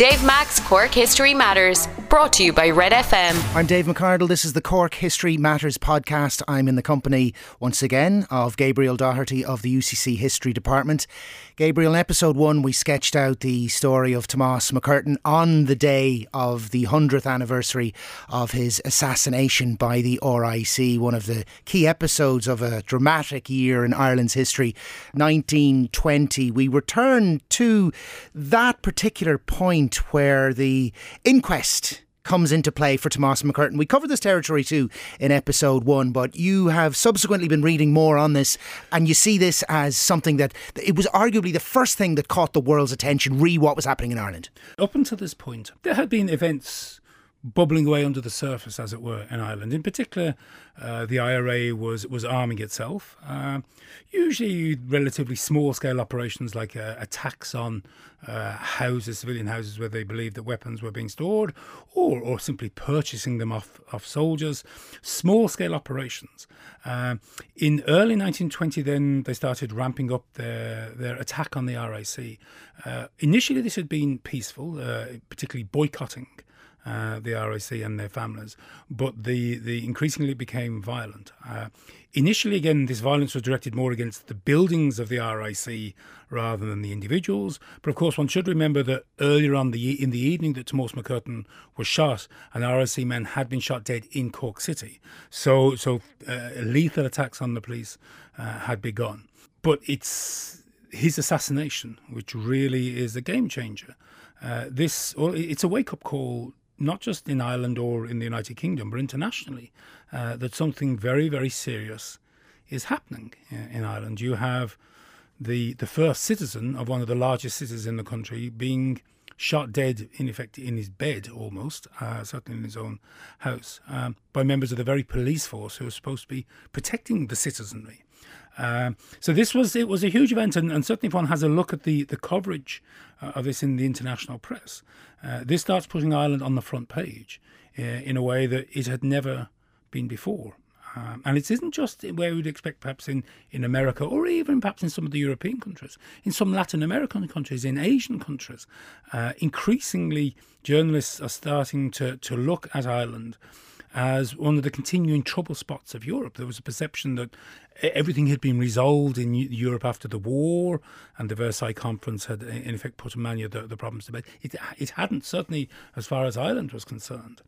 Dave Mac's Cork History Matters, brought to you by Red FM. I'm Dave McCardle. This is the Cork History Matters podcast. I'm in the company once again of Gabriel Doherty of the UCC History Department. Gabriel, in episode one, we sketched out the story of Tomás MacCurtain on the day of the 100th anniversary of his assassination by the RIC, one of the key episodes of a dramatic year in Ireland's history, 1920. We return to that particular point where the inquest comes into play for Tomás MacCurtain. We covered this territory too in episode one, but you have subsequently been reading more on this and you see this as something that it was arguably the first thing that caught the world's attention, re what was happening in Ireland. Up until this point, there had been events bubbling away under the surface, as it were, in Ireland. In particular, uh, the IRA was was arming itself. Uh, usually, relatively small scale operations like uh, attacks on uh, houses, civilian houses, where they believed that weapons were being stored, or or simply purchasing them off off soldiers. Small scale operations. Uh, in early 1920, then they started ramping up their their attack on the RIC. Uh, initially, this had been peaceful, particularly boycotting uh, the RIC and their families, but the, the increasingly became violent. Uh, initially, again, this violence was directed more against the buildings of the RIC rather than the individuals. But of course, one should remember that earlier on the in the evening that Tomás MacCurtain was shot, an RIC man had been shot dead in Cork City. So, so uh, lethal attacks on the police uh, had begun. But it's his assassination which really is a game changer. Uh, this, well, it's a wake up call not just in Ireland or in the United Kingdom, but internationally, uh, that something very, very serious is happening in Ireland. You have the the first citizen of one of the largest cities in the country being shot dead, in effect, in his bed almost, uh, certainly in his own house, um, by members of the very police force who are supposed to be protecting the citizenry. Um, so this was it was a huge event, and, and, certainly if one has a look at the the coverage uh, of this in the international press, uh, this starts putting Ireland on the front page uh, in a way that it had never been before. Um, and it isn't just where we'd expect, perhaps in, in America or even perhaps in some of the European countries, in some Latin American countries, in Asian countries. Uh, increasingly, journalists are starting to, to look at Ireland as one of the continuing trouble spots of Europe. There was a perception that everything had been resolved in Europe after the war, and the Versailles Conference had, in effect, put many of the, the problems to bed. It, it hadn't, certainly as far as Ireland was concerned.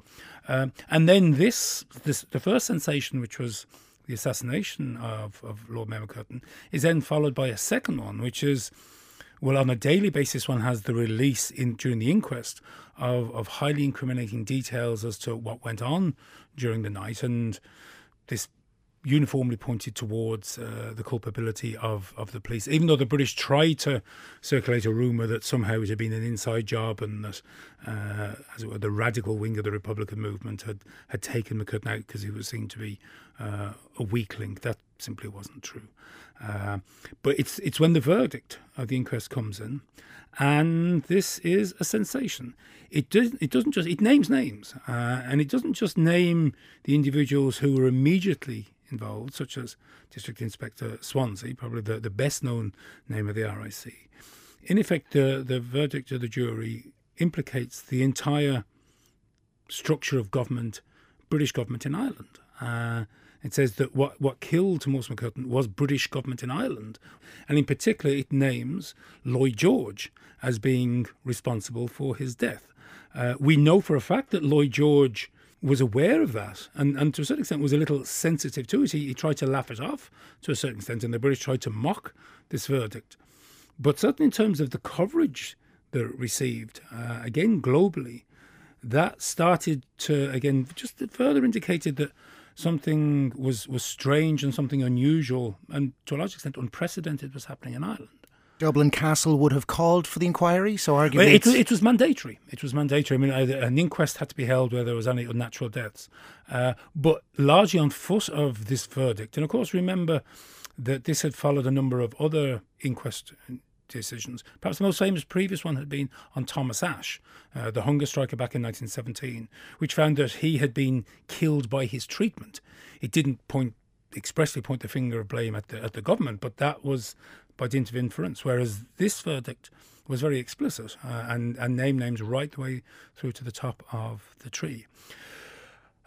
Um, and then this, this, the first sensation, which was the assassination of, of Lord Mayor MacCurtain, is then followed by a second one, which is well, on a daily basis, one has the release in during the inquest of, of highly incriminating details as to what went on during the night, and this uniformly pointed towards uh, the culpability of, of the police, even though the British tried to circulate a rumour that somehow it had been an inside job and that, uh, as it were, the radical wing of the Republican movement had, had taken MacCurtain out because he was seen to be uh, a weakling. That simply wasn't true. Uh, but it's it's when the verdict of the inquest comes in, and this is a sensation. It does it doesn't just it names names, uh, and it doesn't just name the individuals who were immediately involved, such as District Inspector Swanzy, probably the, the best known name of the RIC. In effect, the the verdict of the jury implicates the entire structure of government, British government in Ireland. Uh, it says that what, what killed Tomás MacCurtain was British government in Ireland. And in particular, it names Lloyd George as being responsible for his death. Uh, we know for a fact that Lloyd George was aware of that and, and to a certain extent was a little sensitive to it. He, he tried to laugh it off to a certain extent, and the British tried to mock this verdict. But certainly in terms of the coverage that it received, uh, again globally, that started to again just further indicated that something was, was strange and something unusual and to a large extent unprecedented was happening in Ireland. Dublin Castle would have called for the inquiry, so arguably well, it, it, was mandatory. It was mandatory. I mean, an inquest had to be held where there was any unnatural deaths, uh, but largely on foot of this verdict. And of course, remember that this had followed a number of other inquest decisions. Perhaps the most famous previous one had been on Thomas Ashe, uh, the hunger striker back in 1917, which found that he had been killed by his treatment. It didn't point expressly point the finger of blame at the at the government, but that was by dint of inference. Whereas this verdict was very explicit uh, and, and named names right the way through to the top of the tree.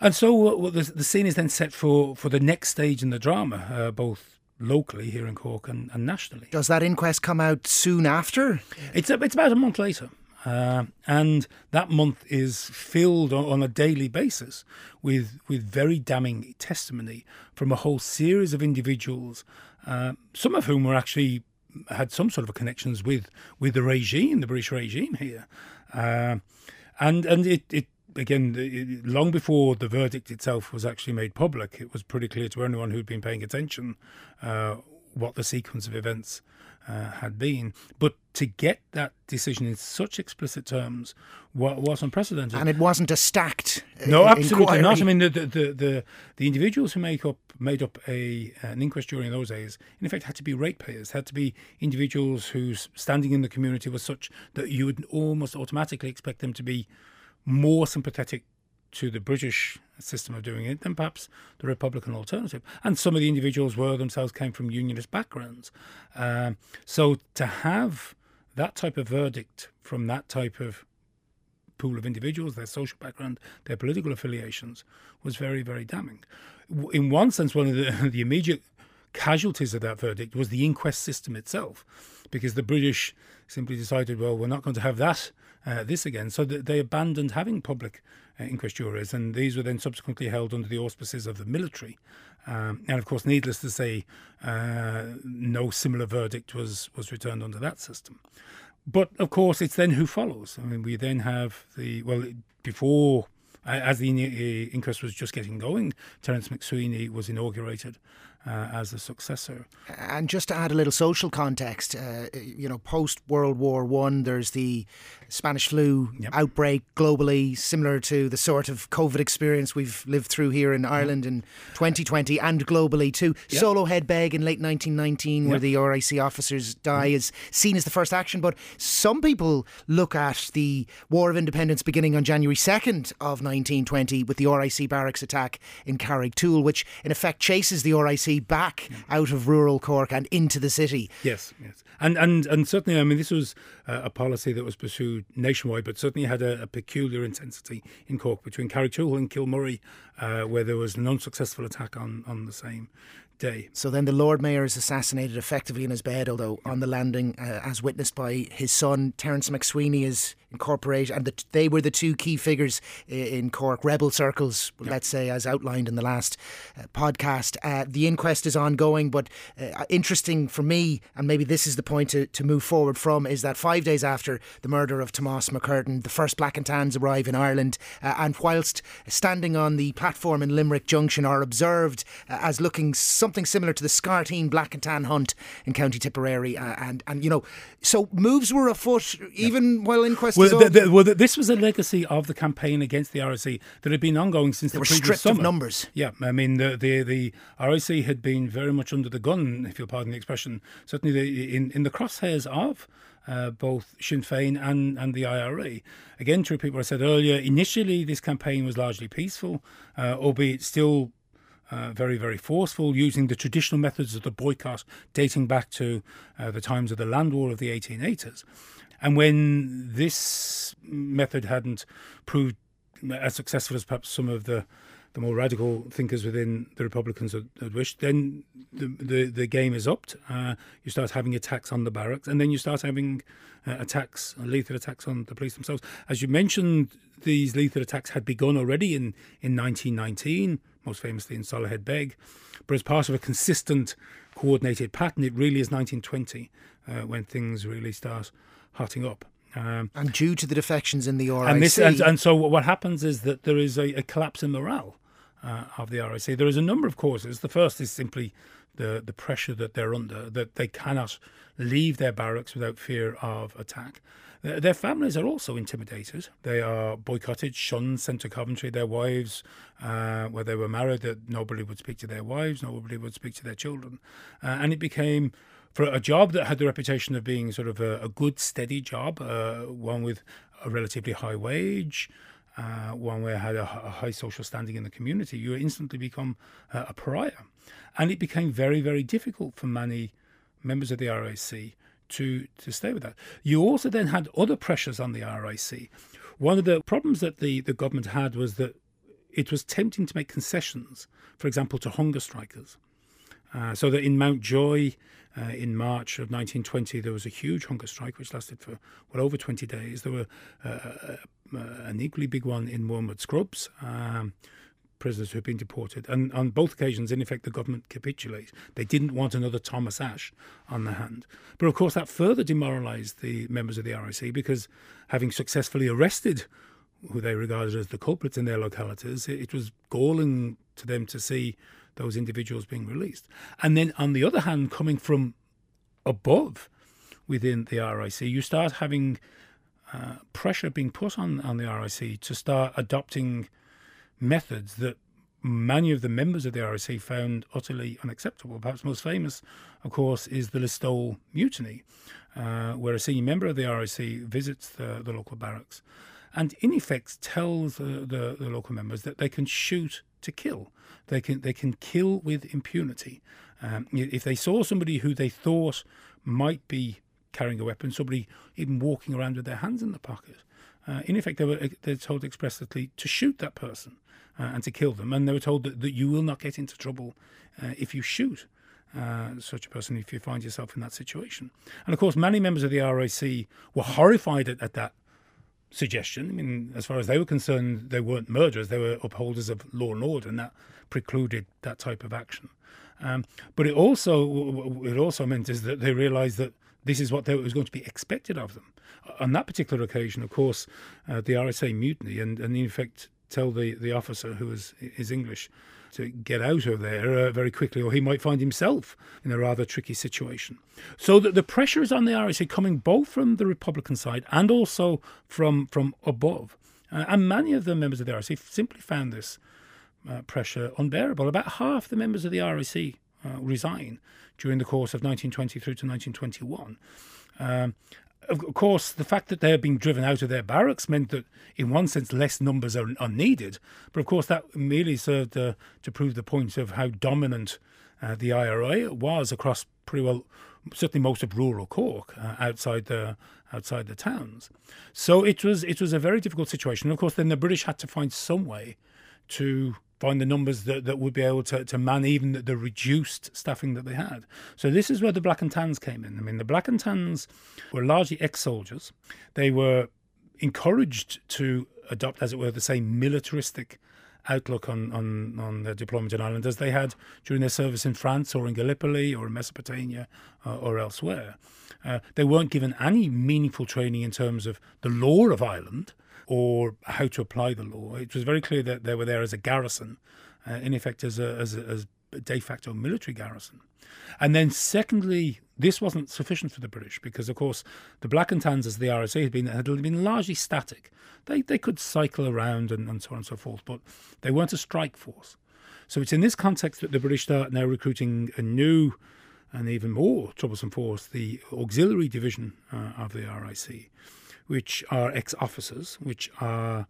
And so uh, the, the, scene is then set for, for the next stage in the drama, uh, both locally here in Cork and, and, nationally. Does that inquest come out soon after? It's, a, it's about a month later. Uh, and that month is filled on, on, a daily basis with with very damning testimony from a whole series of individuals, uh, some of whom were actually had some sort of connections with with the regime, the British regime here, uh, and and it, it again long before the verdict itself was actually made public, it was pretty clear to anyone who'd been paying attention uh, what the sequence of events uh, had been. But to get that decision in such explicit terms was unprecedented. And it wasn't a stacked. Uh, no, absolutely inquiry. not. I mean, the, the, the, the, individuals who make up made up a an inquest jury in those days, in effect, had to be ratepayers, had to be individuals whose standing in the community was such that you would almost automatically expect them to be more sympathetic to the British system of doing it than perhaps the Republican alternative. And some of the individuals were themselves came from unionist backgrounds. Um, so to have that type of verdict from that type of pool of individuals, their social background, their political affiliations, was very, very damning. In one sense, one of the, the immediate casualties of that verdict was the inquest system itself, because the British simply decided, well, we're not going to have that uh, this again. So they abandoned having public uh, inquest juries, and these were then subsequently held under the auspices of the military. Um, and of course, needless to say, uh, no similar verdict was was returned under that system. But of course, it's then who follows. I mean, we then have the well before as the inquest was just getting going, Terence MacSwiney was inaugurated uh, as a successor. And just to add a little social context, uh, you know, post World War One, there's the Spanish flu yep. outbreak globally, similar to the sort of COVID experience we've lived through here in Ireland mm. in 2020 and globally too. Yep. Soloheadbeg in late 1919, yep. where the RIC officers die, mm. is seen as the first action. But some people look at the War of Independence beginning on January 2nd of 1920 with the RIC barracks attack in Carrigtwohill, which in effect chases the RIC back out of rural Cork and into the city. Yes, yes, and and and certainly, I mean, this was a policy that was pursued nationwide, but certainly had a, a peculiar intensity in Cork between Carrigtwohill and Kilmurry, uh, where there was an unsuccessful attack on on the same day. So then the Lord Mayor is assassinated effectively in his bed, although on the landing, uh, as witnessed by his son, Terence MacSwiney is incorporated, and the, they were the two key figures in Cork rebel circles, yep. let's say, as outlined in the last uh, podcast. Uh, the inquest is ongoing, but uh, interesting for me, and maybe this is the point to, to move forward from, is that five days after the murder of Tomás MacCurtain, the first Black and Tans arrive in Ireland, uh, and whilst standing on the platform in Limerick Junction, are observed uh, as looking something similar to the Scarteen Black and Tan hunt in County Tipperary, uh, and and you know, so moves were afoot even yep. while inquest well, the, well, this was a legacy of the campaign against the RIC that had been ongoing since they the previous summer. numbers. Yeah, I mean the, the the RIC had been very much under the gun, if you'll pardon the expression. Certainly, the, in in the crosshairs of. Uh, both Sinn Féin and, and the IRA. Again, to repeat what I said earlier, initially this campaign was largely peaceful, uh, albeit still uh, very, very forceful, using the traditional methods of the boycott dating back to uh, the times of the land war of the 1880s. And when this method hadn't proved as successful as perhaps some of the the more radical thinkers within the Republicans had, had wished, then the, the, the game is upped. Uh, you start having attacks on the barracks, and then you start having uh, attacks, lethal attacks on the police themselves. As you mentioned, these lethal attacks had begun already in, in 1919, most famously in Soloheadbeg, but as part of a consistent, coordinated pattern, it really is 1920 uh, when things really start hotting up. Um, and due to the defections in the RIC. And, this, and, and so what happens is that there is a, a collapse in morale uh, of the RIC. There is a number of causes. The first is simply the, the pressure that they're under, that they cannot leave their barracks without fear of attack. Their families are also intimidated. They are boycotted, shunned, sent to Coventry. Their wives, uh, where they were married, that nobody would speak to their wives, nobody would speak to their children. Uh, and it became for a job that had the reputation of being sort of a, a good, steady job, uh, one with a relatively high wage, uh, one where I had a, a, high social standing in the community, you instantly become uh, a pariah. And it became very, very difficult for many members of the RIC to to stay with that. You also then had other pressures on the RIC. One of the problems that the, the government had was that it was tempting to make concessions, for example, to hunger strikers. Uh, so that in Mountjoy, uh, in March of 1920, there was a huge hunger strike which lasted for well over 20 days. There were uh, uh, uh an equally big one in Wormwood Scrubs. Um, prisoners who had been deported. And on both occasions, in effect, the government capitulated. They didn't want another Thomas Ashe on the hand. But of course, that further demoralised the members of the RIC because having successfully arrested who they regarded as the culprits in their localities, it, was galling to them to see those individuals being released. And then, on the other hand, coming from above within the RIC, you start having uh, pressure being put on, on the RIC to start adopting methods that many of the members of the RIC found utterly unacceptable. Perhaps most famous, of course, is the Listowel Mutiny, uh, where a senior member of the RIC visits the, the local barracks and, in effect, tells the, the, the, local members that they can shoot to kill. They can, they can kill with impunity. Um, if they saw somebody who they thought might be carrying a weapon, somebody even walking around with their hands in the pocket, uh, in effect, they were they're told expressly to shoot that person uh, and to kill them, and they were told that, that you will not get into trouble uh, if you shoot uh, such a person if you find yourself in that situation. And of course, many members of the RIC were horrified at, at that suggestion. I mean, as far as they were concerned, they weren't murderers; they were upholders of law and order, and that precluded that type of action. Um, but it also it also meant is that they realised that this is what was going to be expected of them. On that particular occasion, of course, uh, the RIC mutiny and, and in effect tell the, the officer who is, is English to get out of there uh, very quickly, or he might find himself in a rather tricky situation. So the, the pressure is on the RIC coming both from the Republican side and also from from above. Uh, and many of the members of the RIC simply found this uh, pressure unbearable. About half the members of the RIC uh, resign during the course of 1920 through to 1921. Um, of course, the fact that they had being driven out of their barracks meant that, in one sense, less numbers are, are needed. But of course, that merely served uh, to prove the point of how dominant uh, the IRA was across pretty well, certainly most of rural Cork, uh, outside the outside the towns. So it was it was a very difficult situation. Of course, then the British had to find some way to find the numbers that, that would be able to, to man even the, the reduced staffing that they had. So this is where the Black and Tans came in. I mean, the Black and Tans were largely ex-soldiers. They were encouraged to adopt, as it were, the same militaristic outlook on, on, on their deployment in Ireland as they had during their service in France or in Gallipoli or in Mesopotamia uh, or elsewhere. Uh, they weren't given any meaningful training in terms of the law of Ireland or how to apply the law. It was very clear that they were there as a garrison, uh, in effect, as a, as, a, as a de facto military garrison. And then, secondly, this wasn't sufficient for the British because, of course, the Black and Tans, as the RIC had been, had been largely static. They, they could cycle around and, and so on and so forth, but they weren't a strike force. So it's in this context that the British start now recruiting a new and even more troublesome force, the auxiliary division uh, of the RIC which are ex officers, which are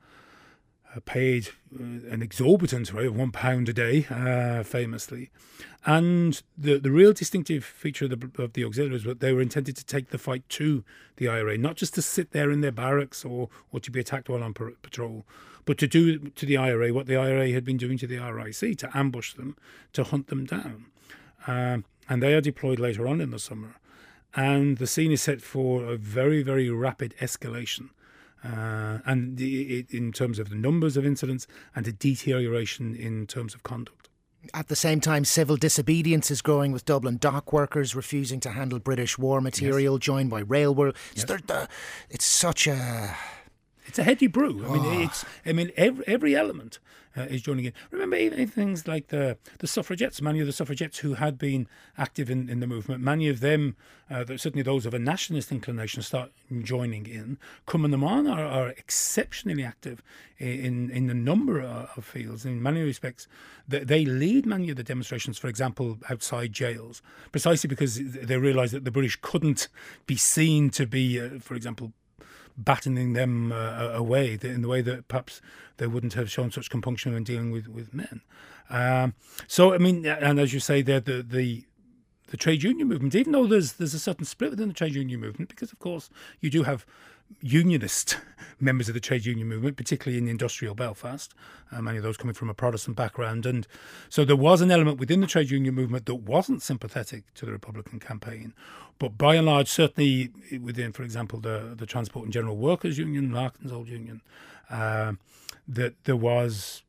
uh, paid uh, an exorbitant rate of one pound a day, uh, famously. And the the real distinctive feature of the, of the auxiliaries was that they were intended to take the fight to the IRA, not just to sit there in their barracks or, or to be attacked while on patrol, but to do to the IRA what the IRA had been doing to the RIC, to ambush them, to hunt them down. Um, and they are deployed later on in the summer and the scene is set for a very, very rapid escalation. Uh, and the, in terms of the numbers of incidents and a deterioration in terms of conduct. At the same time, civil disobedience is growing with Dublin dock workers refusing to handle British war material, yes. joined by railway. Yes. It's such a it's a heady brew. I mean, oh. it's. I mean, every every element uh, is joining in. Remember, even things like the the suffragettes. Many of the suffragettes who had been active in, in the movement, many of them, uh, certainly those of a nationalist inclination, start joining in. Cumann mBan are, are exceptionally active in in a number of fields. In many respects, they, lead many of the demonstrations. For example, outside jails, precisely because they realised that the British couldn't be seen to be, uh, for example, battening them uh, away in the way that perhaps they wouldn't have shown such compunction when dealing with with men. Um, so I mean, and as you say, the the the trade union movement, even though there's there's a certain split within the trade union movement, because of course you do have unionist members of the trade union movement, particularly in industrial Belfast, uh, many of those coming from a Protestant background. And so there was an element within the trade union movement that wasn't sympathetic to the Republican campaign. But by and large, certainly within, for example, the, the Transport and General Workers Union, Larkin's old union, uh, that there was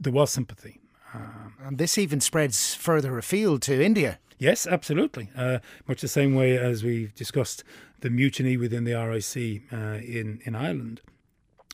there was sympathy. Um, and this even spreads further afield to India. Yes, absolutely. Uh, much the same way as we discussed the mutiny within the RIC uh, in in Ireland,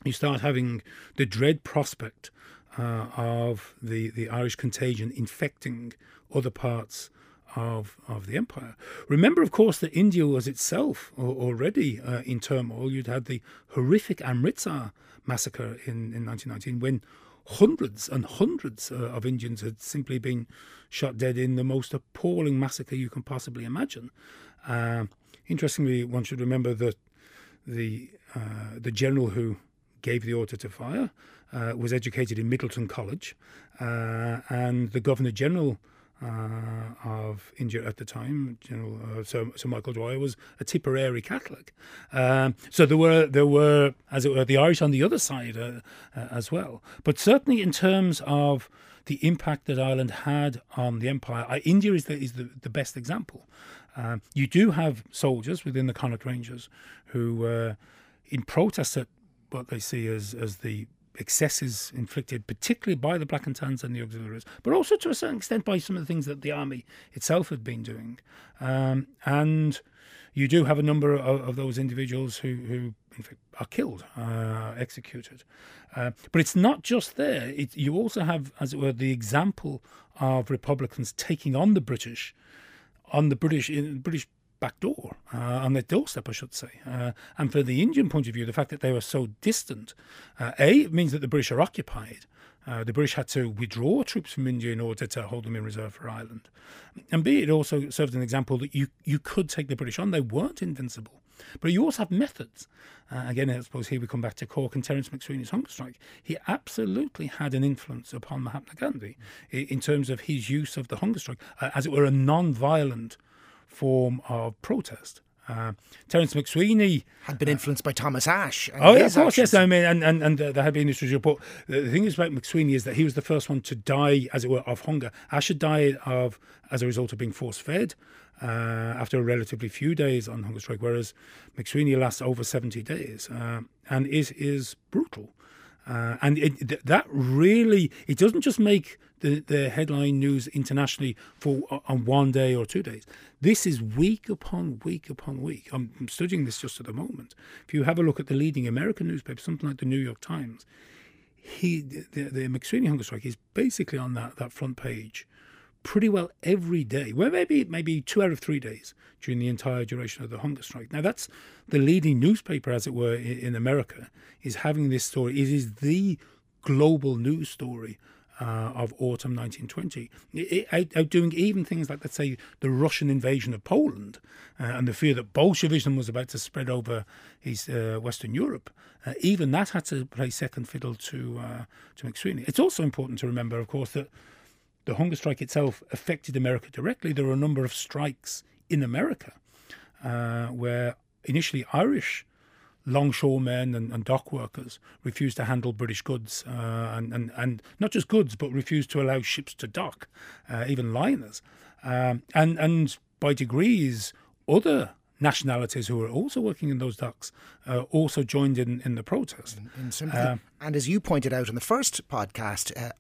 you start having the dread prospect uh, of the the Irish contagion infecting other parts of of the empire. Remember, of course, that India was itself already uh, in turmoil. You'd had the horrific Amritsar massacre in in 1919 when hundreds and hundreds uh, of Indians had simply been shot dead in the most appalling massacre you can possibly imagine. Uh, interestingly, one should remember that the uh, the general who gave the order to fire uh, was educated in Midleton College, uh, and the Governor General uh, of India at the time, General uh, Sir, Sir, Michael Dwyer, was a Tipperary Catholic. Um, so there were there were, as it were, the Irish on the other side uh, uh as well. But certainly in terms of the impact that Ireland had on the empire, uh, India is the is the, the best example. Um, you do have soldiers within the Connaught Rangers who, in protest at what they see as as the excesses inflicted, particularly by the Black and Tans and the auxiliaries, but also to a certain extent by some of the things that the army itself had been doing. Um, and you do have a number of, of those individuals who, who fact, are killed, uh, executed. Uh, but it's not just there. It, you also have, as it were, the example of Republicans taking on the British, on the British in British back door, uh, on their doorstep, I should say. Uh, and for the Indian point of view, the fact that they were so distant, uh, A, it means that the British are occupied. Uh, the British had to withdraw troops from India in order to hold them in reserve for Ireland. And B, it also served an example that you, you could take the British on. They weren't invincible. But you also have methods. Uh, again, I suppose here we come back to Cork and Terence MacSwiney's hunger strike. He absolutely had an influence upon Mahatma Gandhi in terms of his use of the hunger strike, uh, as it were a non-violent form of protest. Uh, Terence MacSwiney had been influenced by Thomas Ashe. oh, yeah, of course, actions. yes. I mean, and, and, and uh, there had been this report. The, the thing is about MacSwiney is that he was the first one to die, as it were, of hunger. Ashe had died of as a result of being force fed uh, after a relatively few days on hunger strike, whereas MacSwiney lasts over 70 days uh, and is, is brutal. Uh, and it, that really, it doesn't just make the, the headline news internationally for on one day or two days. This is week upon week upon week. I'm, I'm studying this just at the moment. If you have a look at the leading American newspaper, something like the New York Times, he the, the MacSwiney hunger strike is basically on that, that front page pretty well every day. Well, maybe maybe two out of three days during the entire duration of the hunger strike. Now, that's the leading newspaper, as it were, in America, is having this story. It is the global news story uh, of autumn 1920, it, outdoing even things like, let's say, the Russian invasion of Poland uh, and the fear that Bolshevism was about to spread over his, uh, Western Europe. Uh, even that had to play second fiddle to uh, to MacSwiney. It's also important to remember, of course, that the hunger strike itself affected America directly. There were a number of strikes in America uh, where initially Irish longshoremen and, and, dock workers refused to handle British goods, uh, and, and, and not just goods, but refused to allow ships to dock, uh, even liners. Um, and, and by degrees, other nationalities who were also working in those docks uh, also joined in, in the protest. In, in um, and as you pointed out in the first podcast, uh,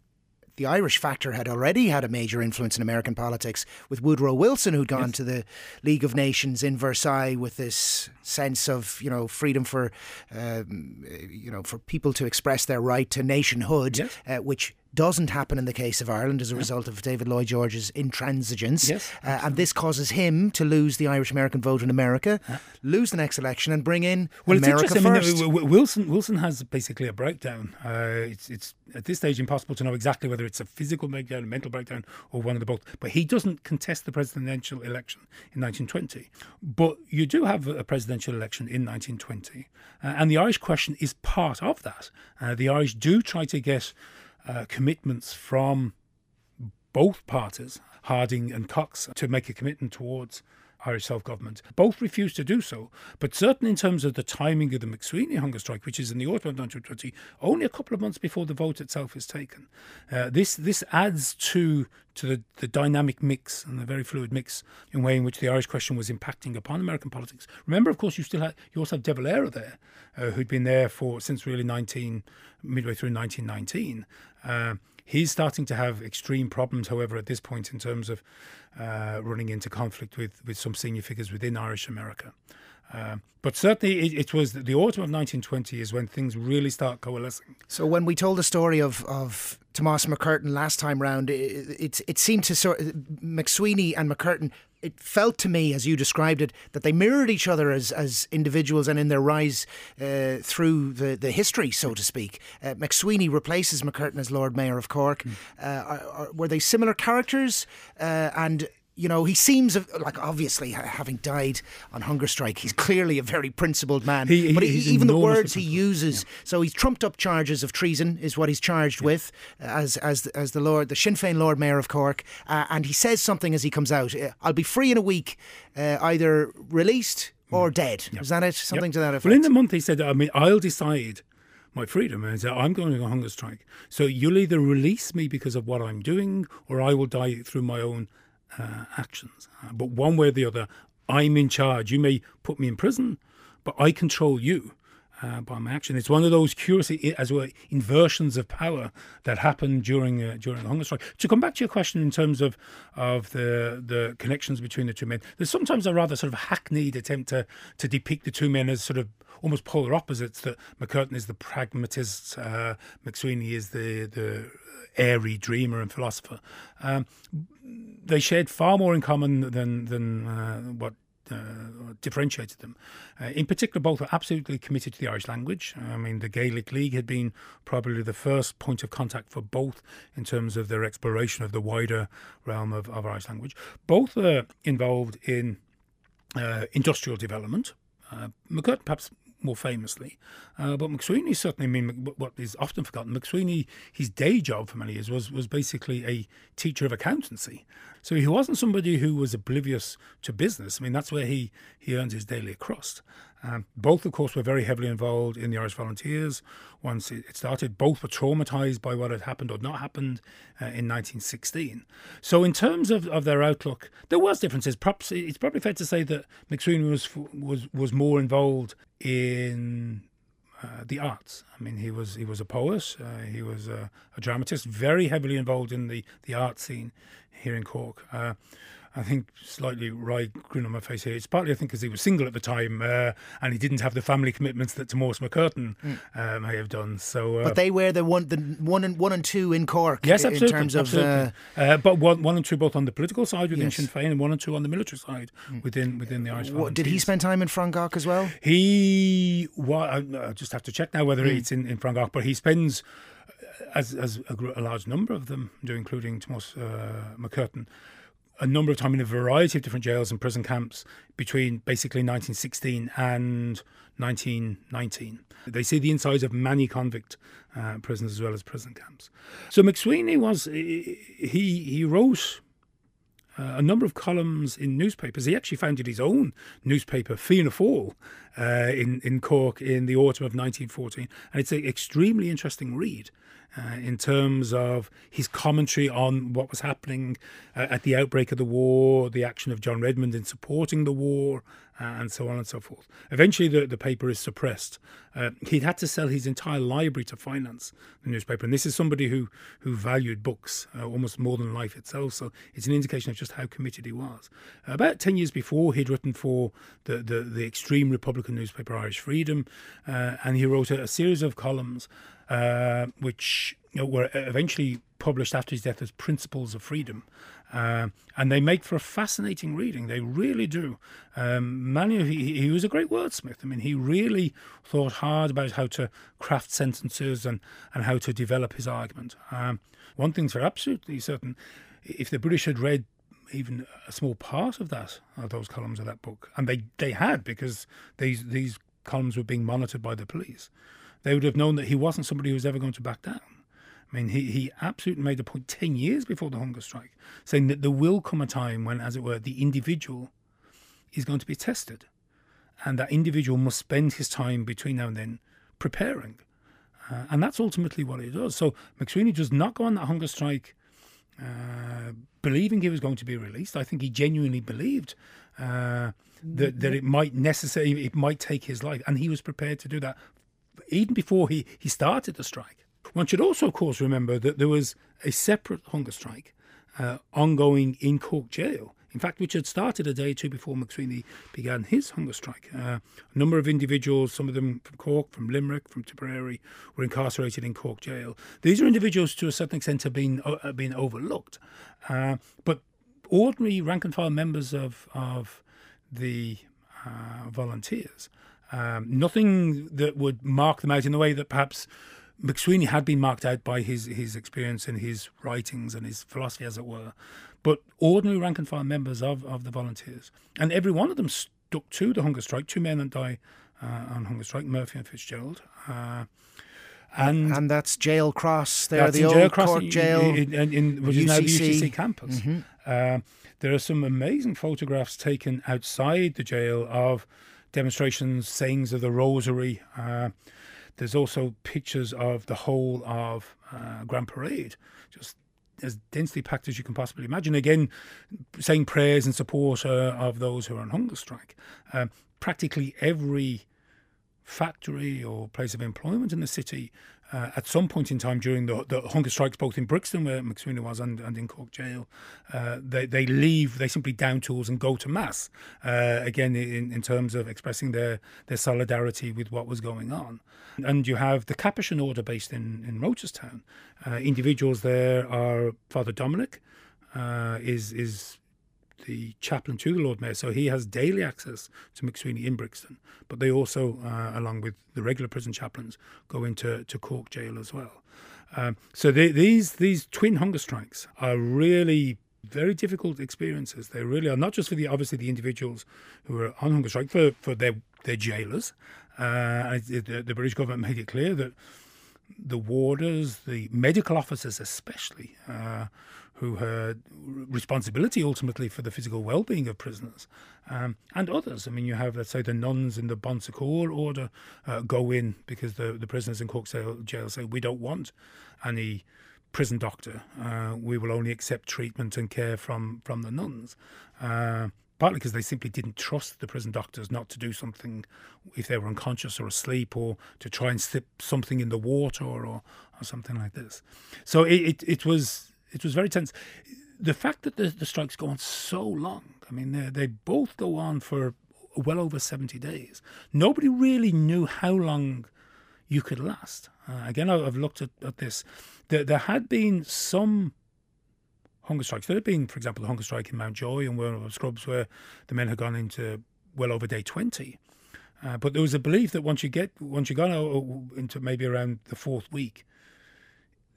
the Irish factor had already had a major influence in American politics with Woodrow Wilson, who'd gone yes. to the League of Nations in Versailles with this sense of you know freedom for um, you know for people to express their right to nationhood, yes. uh, which doesn't happen in the case of Ireland as a yeah. result of David Lloyd George's intransigence. Yes, uh, and this causes him to lose the Irish American vote in America, yeah. lose the next election, and bring in well, America it's first. I mean, Wilson Wilson has basically a breakdown. Uh, it's it's at this stage impossible to know exactly whether it's a physical breakdown, a mental breakdown, or one of the both. But he doesn't contest the presidential election in 1920. But you do have a presidential election in 1920, uh, and the Irish question is part of that. Uh, the Irish do try to get uh, commitments from both parties, Harding and Cox to make a commitment towards Irish self government. Both refused to do so, but certainly in terms of the timing of the MacSwiney hunger strike, which is in the autumn of 1920, only a couple of months before the vote itself is taken. Uh, this this adds to to the, the dynamic mix and the very fluid mix in way in which the Irish question was impacting upon American politics. Remember, of course, you still had you also have De Valera there, uh, who'd been there for since really 19 midway through 1919. Uh, he's starting to have extreme problems, however, at this point in terms of uh, running into conflict with, with some senior figures within Irish America. Uh, but certainly, it, it, was the autumn of 1920 is when things really start coalescing. So, when we told the story of, of Thomas MacCurtain last time round, it, it, it seemed to sort MacSwiney and MacCurtain it felt to me, as you described it, that they mirrored each other as, as individuals and in their rise uh, through the, the history, so to speak. Uh, MacSwiney replaces MacCurtain as Lord Mayor of Cork. Mm. Uh, are, are, were they similar characters? Uh, and you know, he seems like obviously having died on hunger strike, he's clearly a very principled man. He, but he, even the words he uses, yeah. so he's trumped up charges of treason, is what he's charged yeah. with as as as the Lord, the Sinn Féin Lord Mayor of Cork, uh, and he says something as he comes out. I'll be free in a week, uh, either released or mm. dead. Yep. Is that it? Something yep. to that effect. Well, in the month he said, I mean, I'll decide my freedom and said, I'm going on a hunger strike. So you'll either release me because of what I'm doing, or I will die through my own uh, actions. Uh, but one way or the other, I'm in charge. You may put me in prison, but I control you. Uh, by action. It's one of those curious, as well, inversions of power that happened during uh, during the hunger strike. To come back to your question in terms of of the the connections between the two men, there's sometimes a rather sort of hackneyed attempt to to depict the two men as sort of almost polar opposites. That MacCurtain is the pragmatist, uh, MacSwiney is the the airy dreamer and philosopher. Um, they shared far more in common than than uh, what uh, differentiated them. Uh, in particular, both were absolutely committed to the Irish language. I mean, the Gaelic League had been probably the first point of contact for both in terms of their exploration of the wider realm of, of Irish language. Both were involved in uh, industrial development. Uh, MacCurtain perhaps more famously. Uh, but MacSwiney certainly, I mean, what is often forgotten, MacSwiney, his day job for many years was, was basically a teacher of accountancy. So he wasn't somebody who was oblivious to business. I mean, that's where he, he earned his daily crust. Um, both, of course, were very heavily involved in the Irish Volunteers once it started. Both were traumatized by what had happened or not happened uh, in 1916. So, in terms of, of their outlook, there was differences. Perhaps it's probably fair to say that MacSwiney was was was more involved in uh, the arts. I mean, he was he was a poet, uh, he was a, a, dramatist, very heavily involved in the the art scene here in Cork. Uh, I think slightly wry grin on my face here. It's partly, I think, because he was single at the time uh, and he didn't have the family commitments that Thomas MacCurtain mm. uh, may have done. So, uh, but they were the one, the one and one and two in Cork. Yes, absolutely. In terms of, absolutely. Uh, uh, but one, one and two both on the political side within yes. Sinn Féin, and one and two on the military side mm. within within the Irish. What, did he spend time in Frongoch as well? He, well, I, I just have to check now whether mm. it's in in Frongoch, but he spends as as a, a, large number of them do, including Thomas uh, MacCurtain, a number of times in a variety of different jails and prison camps between basically 1916 and 1919. They see the insides of many convict uh, prisons as well as prison camps. So MacSwiney was he he wrote uh, a number of columns in newspapers. He actually founded his own newspaper, Fianna Fáil, uh, in in Cork in the autumn of 1914, and it's an extremely interesting read uh, in terms of his commentary on what was happening uh, at the outbreak of the war, the action of John Redmond in supporting the war, uh, and so on and so forth. Eventually, the, the paper is suppressed. Uh, he'd had to sell his entire library to finance the newspaper, and this is somebody who who valued books uh, almost more than life itself. So it's an indication of just how committed he was. about ten years before, he'd written for the the, the extreme Republican newspaper Irish Freedom, uh, and he wrote a, a series of columns uh, which you know, were eventually published after his death as Principles of Freedom. Uh, and they make for a fascinating reading. They really do. Um, many of he, he was a great wordsmith. I mean, he really thought hard about how to craft sentences and, and how to develop his argument. Um, one thing's for absolutely certain: if the British had read even a small part of that, of those columns of that book, and they, they had because these these columns were being monitored by the police they would have known that he wasn't somebody who was ever going to back down. I mean, he, he absolutely made a point 10 years before the hunger strike, saying that there will come a time when, as it were, the individual is going to be tested. And that individual must spend his time between now and then preparing. Uh, and that's ultimately what he does. So MacSwiney does not go on that hunger strike uh, believing he was going to be released. I think he genuinely believed uh, that, that it might necessarily, it might take his life. And he was prepared to do that even before he, he started the strike. One should also, of course, remember that there was a separate hunger strike uh, ongoing in Cork jail. In fact, which had started a day or two before MacSwiney began his hunger strike. Uh, a number of individuals, some of them from Cork, from Limerick, from Tipperary, were incarcerated in Cork jail. These are individuals, to a certain extent, have been uh, been overlooked, uh, but ordinary rank and file members of of the uh, volunteers, um, nothing that would mark them out in the way that perhaps MacSwiney had been marked out by his, his experience and his writings and his philosophy, as it were, but ordinary rank and file members of, of the volunteers. And every one of them stuck to the hunger strike. Two men that die uh, on hunger strike, Murphy and Fitzgerald. Uh, and, and that's Jail Cross there, the old jail Cross in, jail, in, in, in, which is now the UCC. UCC campus. Mhm. Uh, there are some amazing photographs taken outside the jail of demonstrations, sayings of the Rosary. Uh, there's also pictures of the whole of uh, Grand Parade, just as densely packed as you can possibly imagine. Again, saying prayers in support uh, of those who are on hunger strike. Um, practically every factory or place of employment in the city uh, at some point in time during the, the hunger strikes, both in Brixton, where MacSwiney was, and, and in Cork Jail, uh, they, they leave, they simply down tools and go to Mass, uh, again, in, in terms of expressing their, their solidarity with what was going on. And you have the Capuchin Order based in, in Rochestown. Uh, individuals there are Father Dominic, uh, is is the chaplain to the Lord Mayor, so he has daily access to MacSwiney in Brixton. But they also, uh, along with the regular prison chaplains, go into to Cork Jail as well. Um, so they, these these twin hunger strikes are really very difficult experiences. They really are not just for the obviously the individuals who are on hunger strike, for for their their jailers. Uh, the, the British government made it clear that the warders, the medical officers especially, uh, who had responsibility ultimately for the physical well-being of prisoners, um, and others. I mean, you have, let's say, the nuns in the Bon Secours order uh, go in because the, the prisoners in Cork jail, say, we don't want any prison doctor. Uh, we will only accept treatment and care from, from the nuns. Uh, partly because they simply didn't trust the prison doctors not to do something if they were unconscious or asleep or to try and slip something in the water or, or, or something like this. So it, it, it was it was very tense. The fact that the, the strikes go on so long, I mean, they, both go on for well over 70 days. Nobody really knew how long you could last. Uh, again, I've looked at, at this. There, there had been some hunger strikes. There had been, for example, the hunger strike in Mountjoy and one of Scrubs where the men had gone into well over day 20. Uh, but there was a belief that once you get once you got o- into maybe around the fourth week,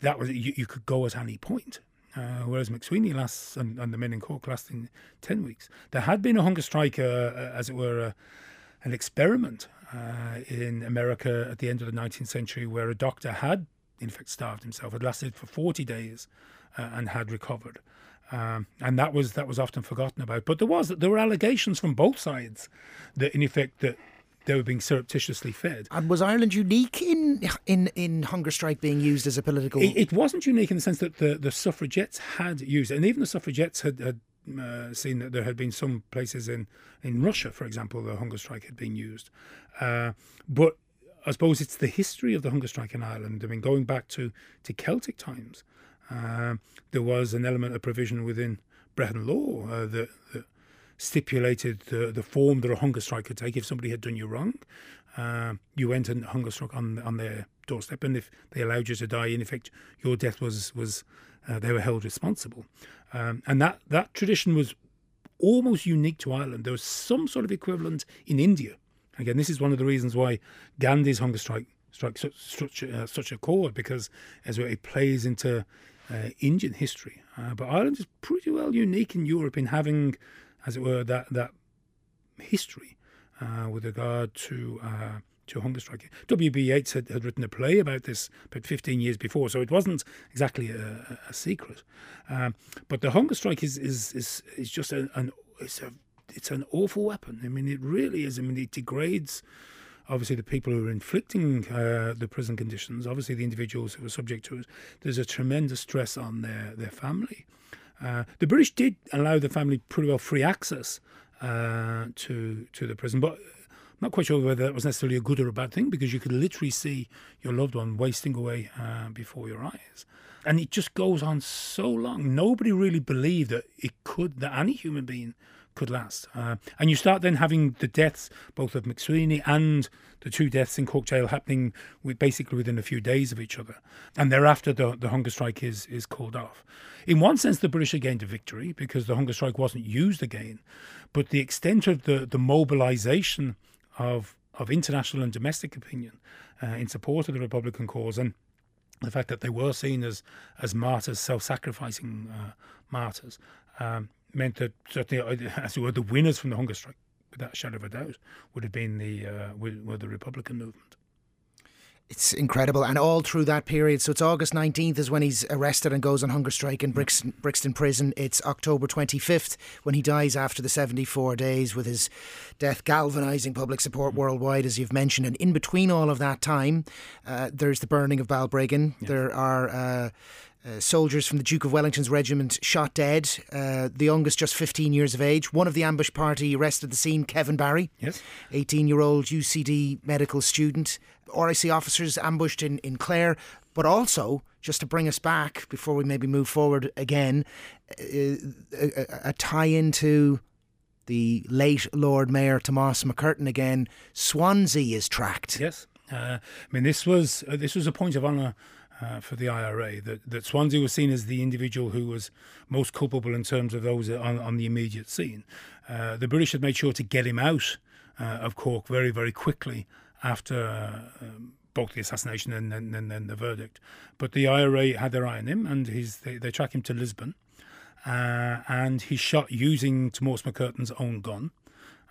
that was you, you could go at any point. Uh, whereas MacSwiney lasts and, and the men in Cork lasting ten weeks. There had been a hunger strike, uh, uh, as it were, uh, an experiment uh, in America at the end of the 19th century, where a doctor had in fact starved himself. Had lasted for 40 days and had recovered. Um, and that was that was often forgotten about. But there was there were allegations from both sides that in effect that they were being surreptitiously fed. And was Ireland unique in in in hunger strike being used as a political? It, it wasn't unique in the sense that the, the suffragettes had used it, and even the suffragettes had, had uh, seen that there had been some places in, in Russia, for example, the hunger strike had been used. Uh, but I suppose it's the history of the hunger strike in Ireland. I mean, going back to, to Celtic times, uh, there was an element of provision within Brehon law uh, that, that stipulated the, the form that a hunger strike could take if somebody had done you wrong. Uh, you went and hunger struck on on their doorstep, and if they allowed you to die, in effect, your death was was uh, they were held responsible. Um, and that that tradition was almost unique to Ireland. There was some sort of equivalent in India. Again, this is one of the reasons why Gandhi's hunger strike struck such such, such a chord because as well, it plays into uh, Indian history. Uh, but Ireland is pretty well unique in Europe in having, as it were, that that history uh, with regard to uh, to hunger strike. W.B. Yeats had, had written a play about this about 15 years before, so it wasn't exactly a, a secret. Um, but the hunger strike is is is, is just a, an it's a it's an awful weapon. I mean, it really is. I mean, it degrades obviously the people who are inflicting uh, the prison conditions, obviously the individuals who are subject to it. There's a tremendous stress on their their family. Uh, the British did allow the family pretty well free access uh, to to the prison, but I'm not quite sure whether that was necessarily a good or a bad thing because you could literally see your loved one wasting away uh, before your eyes. And it just goes on so long. Nobody really believed that it could, that any human being could last. Uh, and you start then having the deaths, both of MacSwiney and the two deaths in Cork Jail, happening with basically within a few days of each other. And thereafter, the, the hunger strike is, is called off. In one sense, the British gained a victory because the hunger strike wasn't used again. But the extent of the, the mobilisation of, of international and domestic opinion uh, in support of the Republican cause and the fact that they were seen as as martyrs, self-sacrificing uh, martyrs, um, meant that certainly, uh, as it were, the winners from the hunger strike, without a shadow of a doubt, would have been the uh, were the Republican movement. It's incredible, and all through that period. So it's August nineteenth is when he's arrested and goes on hunger strike in Brixton, Brixton Prison. It's October twenty fifth when he dies after the seventy four days, with his death galvanising public support worldwide, as you've mentioned. And in between all of that time, uh, there's the burning of Balbriggan. Yeah. There are. Uh, uh, soldiers from the Duke of Wellington's regiment shot dead. Uh, the youngest, just 15 years of age. One of the ambush party arrested at the scene, Kevin Barry, yes, 18 year old UCD medical student. RIC officers ambushed in, in Clare, but also, just to bring us back before we maybe move forward again, uh, a, a tie into the late Lord Mayor Tomas MacCurtain again. Swanzy is tracked. Yes, uh, I mean this was uh, this was a point of honour uh, for the IRA that, that Swanzy was seen as the individual who was most culpable in terms of those on, on the immediate scene. Uh, the British had made sure to get him out uh, of Cork very, very quickly after um, both the assassination and then, and then the verdict. But the IRA had their eye on him and his, they, they track him to Lisburn. Uh, and he's shot using Tomas MacCurtain's own gun.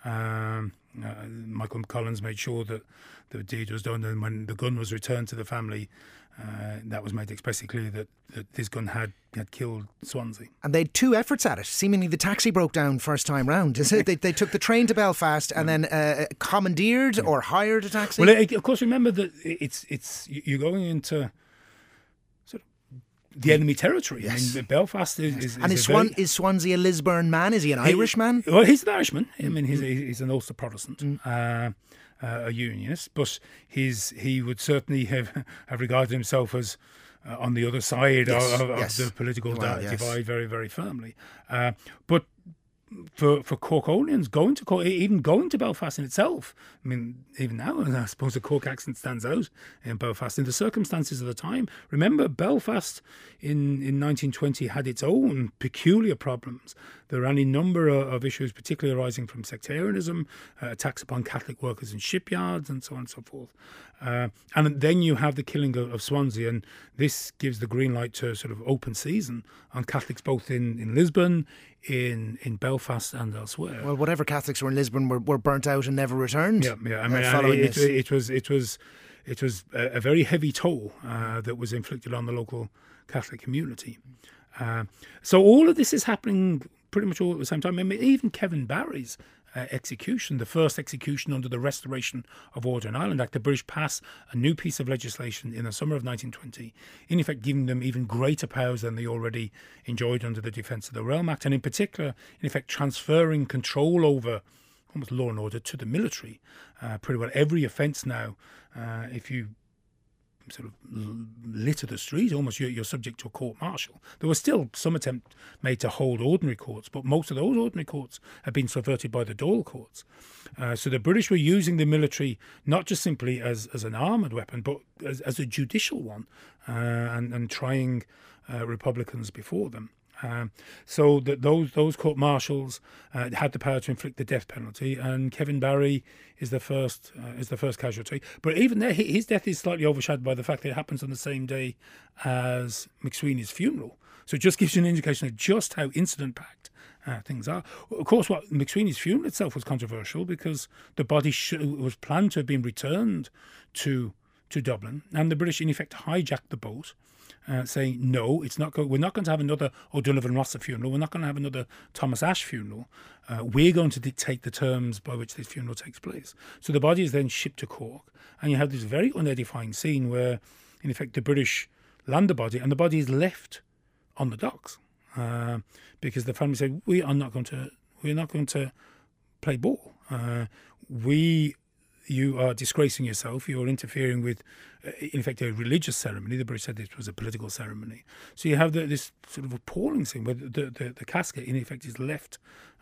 Um, uh, Michael Collins made sure that the deed was done, and when the gun was returned to the family, uh, that was made expressly clear that, that this gun had, had killed Swanzy. And they had two efforts at it. Seemingly, the taxi broke down first time round. Is it? they, they took the train to Belfast and then uh, commandeered yeah. or hired a taxi. Well, of course, remember that it's it's you're going into sort of the enemy territory. Yes. I mean, Belfast is, is, is and is, Swan, very, is Swanzy a Lisburn man? Is he an Irishman? Well, he's an Irishman. I mean, he's he's an Ulster Protestant. Mm. Uh, uh, a unionist, but his he would certainly have, have regarded himself as uh, on the other side yes, of, of yes. the political well, yes. divide very, very firmly. Uh, but for for Corkonians going to Cork, even going to Belfast in itself. I mean, even now, I suppose the Cork accent stands out in Belfast in the circumstances of the time. Remember, Belfast in in 1920 had its own peculiar problems. There are any number of issues, particularly arising from sectarianism, uh, attacks upon Catholic workers in shipyards, and so on and so forth. Uh, and then you have the killing of, of, Swanzy, and this gives the green light to sort of open season on Catholics both in, in Lisburn, in in Belfast, and elsewhere. Well, whatever Catholics were in Lisburn were, were burnt out and never returned. Yeah, yeah. I mean, uh, it, it, it, was it was it was a, a very heavy toll uh, that was inflicted on the local Catholic community. Uh, so all of this is happening pretty much all at the same time. I mean, even Kevin Barry's uh, execution, the first execution under the Restoration of Order in Ireland Act, the British pass a new piece of legislation in the summer of 1920, in effect giving them even greater powers than they already enjoyed under the Defence of the Realm Act, and in particular, in effect, transferring control over almost law and order to the military. Uh, pretty well every offence now, uh, if you sort of litter the streets. almost you're, you're subject to a court martial. There was still some attempt made to hold ordinary courts, but most of those ordinary courts had been subverted by the Dáil courts. Uh, so the British were using the military not just simply as, as an armoured weapon, but as, as a judicial one, uh, and, and trying uh, Republicans before them. Um, so that those those court martials uh, had the power to inflict the death penalty, and Kevin Barry is the first uh, is the first casualty. But even there, his death is slightly overshadowed by the fact that it happens on the same day as MacSwiney's funeral. So it just gives you an indication of just how incident packed uh, things are. Of course, what MacSwiney's funeral itself was controversial because the body sh- was planned to have been returned to to Dublin, and the British in effect hijacked the boat. Uh, saying no, it's not. Go- we're not going to have another O'Donovan Rossa funeral. We're not going to have another Thomas Ashe funeral. Uh, we're going to dictate the terms by which this funeral takes place. So the body is then shipped to Cork, and you have this very unedifying scene where, in effect, the British land the body, and the body is left on the docks uh, because the family said we are not going to we're not going to play ball. Uh, we you are disgracing yourself. You are interfering with, uh, in effect, a religious ceremony. The British said this was a political ceremony. So you have the, this sort of appalling thing where the, the, the casket, in effect, is left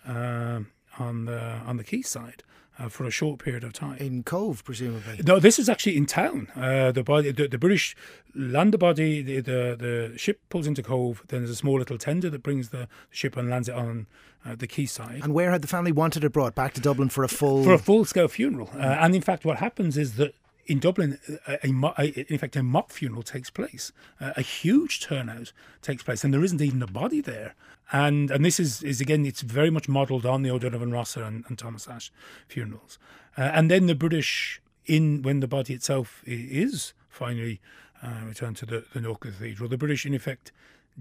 uh, on the on the quayside. Uh, for a short period of time in Cobh, presumably. No, this is actually in town. Uh, the body, the, the, British land the body. The, the, the ship pulls into Cobh. Then there's a small little tender that brings the ship and lands it on uh, the quayside. And where had the family wanted it brought back to Dublin for a full for a full scale funeral? Uh, and in fact, what happens is that in Dublin, a, a, in fact, a mock funeral takes place. A huge turnout takes place, and there isn't even a body there. And and this is, is again, it's very much modelled on the O'Donovan Rossa and, and Thomas Ashe funerals. Uh, and then the British, in when the body itself is finally uh, returned to the, the North Cathedral, the British, in effect,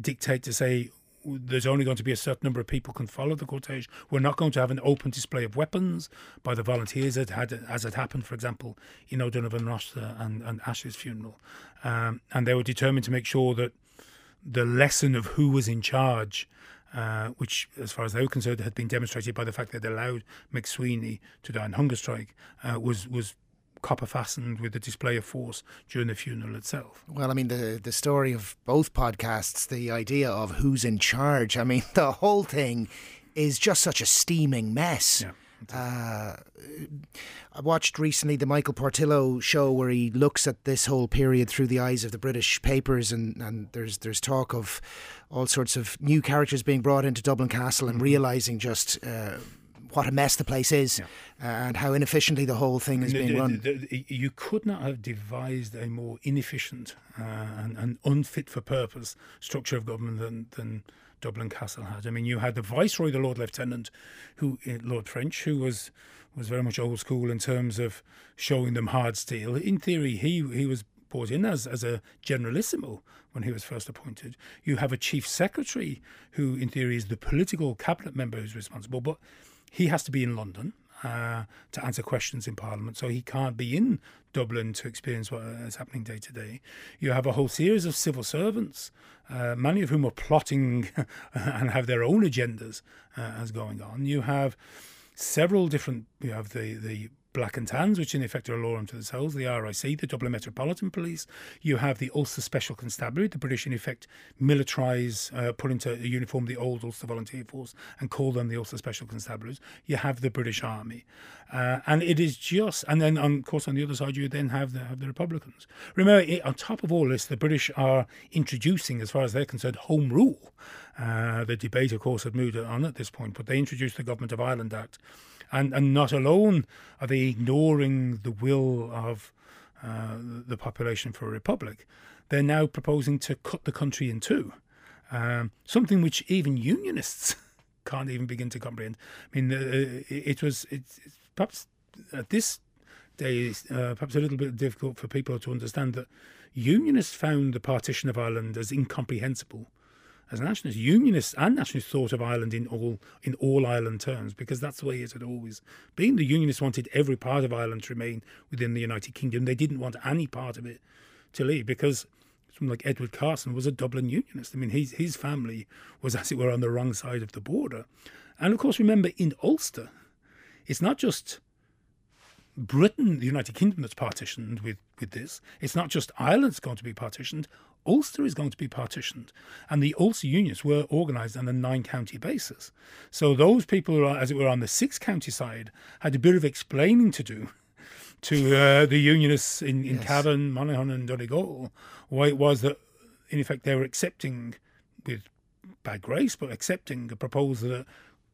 dictate to say there's only going to be a certain number of people can follow the cortege. We're not going to have an open display of weapons by the volunteers, as had as had happened, for example, in O'Donovan Rossa and, and Ashe's funeral. Um, and they were determined to make sure that the lesson of who was in charge, uh, which, as far as they were concerned, had been demonstrated by the fact that they allowed MacSwiney to die on hunger strike, uh, was was copper fastened with the display of force during the funeral itself. Well, I mean, the the story of both podcasts, the idea of who's in charge. I mean, the whole thing is just such a steaming mess. Yeah. Uh, I watched recently the Michael Portillo show where he looks at this whole period through the eyes of the British papers, and, and there's there's talk of all sorts of new characters being brought into Dublin Castle and mm-hmm. realizing just uh, what a mess the place is yeah. and how inefficiently the whole thing is being run. The, the, you could not have devised a more inefficient uh, and, and, unfit for purpose structure of government than, than Dublin Castle had. I mean, you had the Viceroy, the Lord Lieutenant, who uh, Lord French, who was was very much old school in terms of showing them hard steel. In theory, he he was brought in as, as a generalissimo when he was first appointed. You have a chief secretary who, in theory, is the political cabinet member who's responsible, but he has to be in London uh, to answer questions in Parliament, so he can't be in Dublin to experience what is happening day to day. You have a whole series of civil servants, uh, many of whom are plotting and have their own agendas uh, as going on. You have several different. You have the the Black and Tans, which in effect are a law unto themselves, the RIC, the Dublin Metropolitan Police. You have the Ulster Special Constabulary, the British in effect militarise, uh, put into a uniform the old Ulster Volunteer Force and call them the Ulster Special Constabularies. You have the British Army. Uh, and it is just, and then of course on the other side you then have the, have the Republicans. Remember, on top of all this, the British are introducing, as far as they're concerned, Home Rule. Uh, the debate, of course, had moved on at this point, but they introduced the Government of Ireland Act and and not alone are they ignoring the will of uh, the population for a republic, they're now proposing to cut the country in two. Um, something which even unionists can't even begin to comprehend. I mean, uh, it was it's, it's perhaps at this day uh, perhaps a little bit difficult for people to understand that unionists found the partition of Ireland as incomprehensible as nationalists, unionists and nationalists thought of Ireland in all in all Ireland terms because that's the way it had always been. The unionists wanted every part of Ireland to remain within the United Kingdom. They didn't want any part of it to leave because someone like Edward Carson was a Dublin unionist. I mean, his his family was, as it were, on the wrong side of the border. And of course, remember in Ulster, it's not just Britain, the United Kingdom, that's partitioned with, with this. It's not just Ireland's going to be partitioned. Ulster is going to be partitioned. And the Ulster unions were organised on a nine county basis. So those people who are, as it were, on the six county side had a bit of explaining to do to uh, the unionists in, in yes. Cavan, Monaghan, and Donegal why it was that, in effect, they were accepting, with bad grace, but accepting a proposal that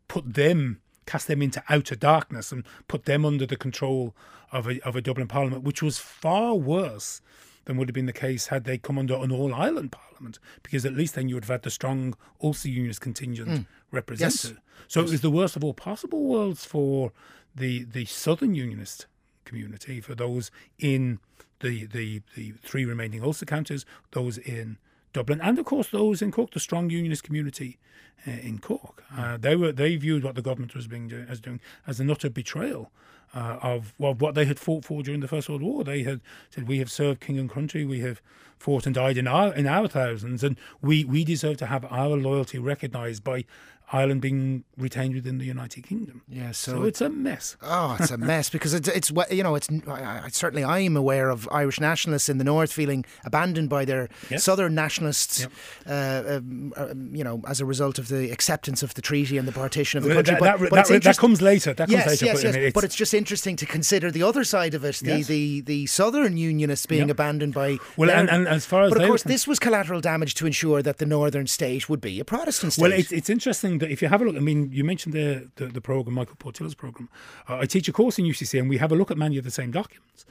put them cast them into outer darkness and put them under the control of a, of a Dublin Parliament, which was far worse than would have been the case had they come under an all Ireland parliament, because at least then you would have had the strong Ulster Unionist contingent mm. represented. Yes. So yes. it was the worst of all possible worlds for the the Southern Unionist community, for those in the the, the three remaining Ulster counties, those in Dublin, and of course those in Cork, the strong Unionist community uh, in Cork. Uh, they were they viewed what the government was being do, as doing as an utter betrayal uh, of well, what they had fought for during the First World War. They had said, "We have served king and country. We have fought and died in our in our thousands, and we we deserve to have our loyalty recognised by Ireland being retained within the United Kingdom. Yeah, so, so it's a mess. Oh, it's a mess because it's it's you know it's I, certainly I am aware of Irish nationalists in the north feeling abandoned by their yep. southern nationalists, yep. uh, um, uh, you know, as a result of the acceptance of the treaty and the partition of the country. That, but, that, but that, that, comes later. That yes, comes later. Yes, yes. It's, but it's just interesting to consider the other side of it, the yes. the, the southern unionists being yep. abandoned by. Well, and, and, as far as but of course, this was collateral damage to ensure that the northern state would be a Protestant state. Well, it's, it's interesting that if you have a look, I mean you mentioned the the, the program, Michael Portillo's program. Uh, I teach a course in UCC, and we have a look at many of the same documents.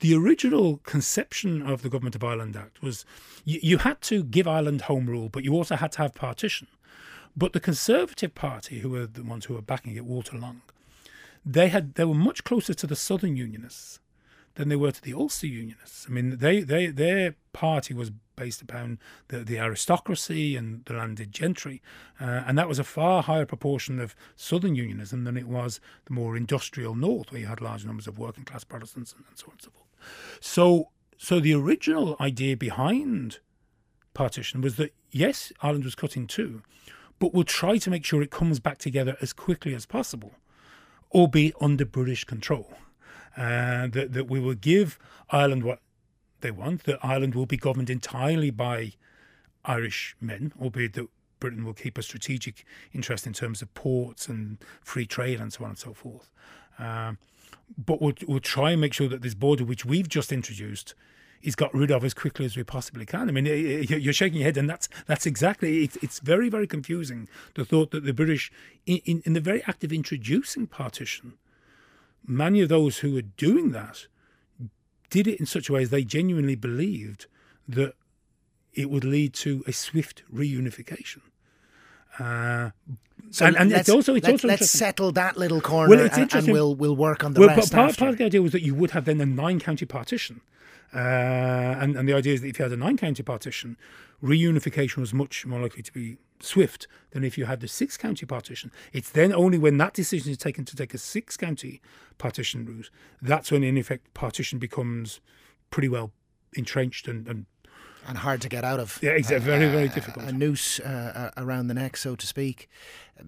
The original conception of the Government of Ireland Act was you, you had to give Ireland home rule, but you also had to have partition. But the Conservative Party, who were the ones who were backing it, Walter Long, they had they were much closer to the Southern Unionists than they were to the Ulster Unionists. I mean, they, they their party was based upon the, the aristocracy and the landed gentry, uh, and that was a far higher proportion of Southern Unionism than it was the more industrial North, where you had large numbers of working class Protestants and, and so on and so forth. So, so the original idea behind partition was that yes, Ireland was cut in two, but we'll try to make sure it comes back together as quickly as possible, albeit under British control uh, that, that we will give Ireland what they want, that Ireland will be governed entirely by Irish men, albeit that Britain will keep a strategic interest in terms of ports and free trade and so on and so forth. Um, but we'll, we'll try and make sure that this border, which we've just introduced, is got rid of as quickly as we possibly can. I mean, you're shaking your head, and that's that's exactly. It's, it's very very confusing. The thought that the British, in, in, the very act of introducing partition, many of those who were doing that did it in such a way as they genuinely believed that it would lead to a swift reunification. Uh, so and, and it's also it's let's, also let's settle that little corner well, it's and, and we'll we'll work on the well, rest. Part, part, of the idea was that you would have then a nine county partition, uh, and and the idea is that if you had a nine county partition, reunification was much more likely to be swift than if you had the six county partition. It's then only when that decision is taken to take a six county partition route that's when, in effect, partition becomes pretty well entrenched and, and and hard to get out of. Yeah, exactly. Very, very difficult. A, noose uh, around the neck, so to speak.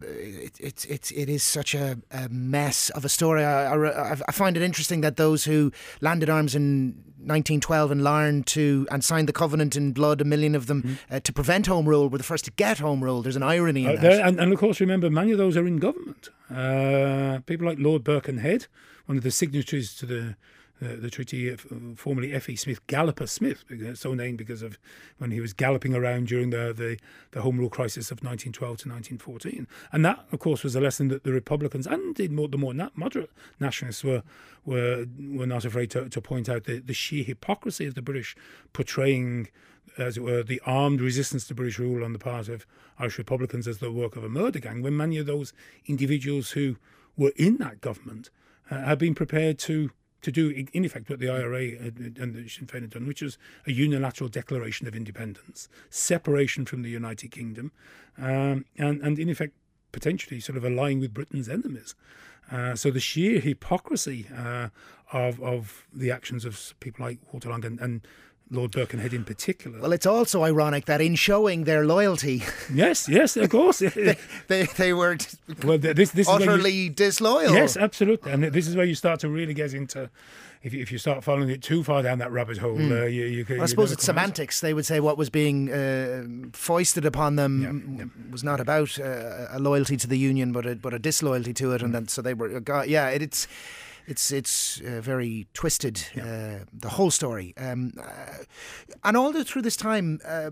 It, it, it, it is such a, a mess of a story. I, I, I, find it interesting that those who landed arms in 1912 in Larne to and signed the covenant in blood, a million of them, mm. uh, to prevent home rule, were the first to get home rule. There's an irony in uh, that. And, and, of course, remember, many of those are in government. Uh, people like Lord Birkenhead, one of the signatories to the uh, the treaty, uh, formerly F.E. Smith, Galloper Smith, so named because of when he was galloping around during the, the, the Home Rule crisis of 1912 to 1914. And that, of course, was a lesson that the Republicans and indeed more, the more moderate nationalists were were were not afraid to, to point out the, the sheer hypocrisy of the British portraying as it were, the armed resistance to British rule on the part of Irish Republicans as the work of a murder gang, when many of those individuals who were in that government uh, had been prepared to to do, in effect, what the IRA and the Sinn Féin had done, which was a unilateral declaration of independence, separation from the United Kingdom, um, and, and in effect, potentially sort of allying with Britain's enemies. Uh, so the sheer hypocrisy uh, of of the actions of people like Walter Long and, and Lord Birkenhead in particular. Well, it's also ironic that in showing their loyalty, yes, yes, of course, they, they, they, were well, this, this utterly you, disloyal. Yes, absolutely, and this is where you start to really get into. If you, if you start following it too far down that rabbit hole, mm. uh, you, you, well, I suppose it's semantics. Out. They would say what was being uh, foisted upon them yeah, yeah. was not about uh, a loyalty to the union, but a, but a disloyalty to it, mm. and then so they were. God, Yeah, it, it's it's it's uh, very twisted. Yeah. Uh, the whole story, um, uh, and all the, through this time. Uh,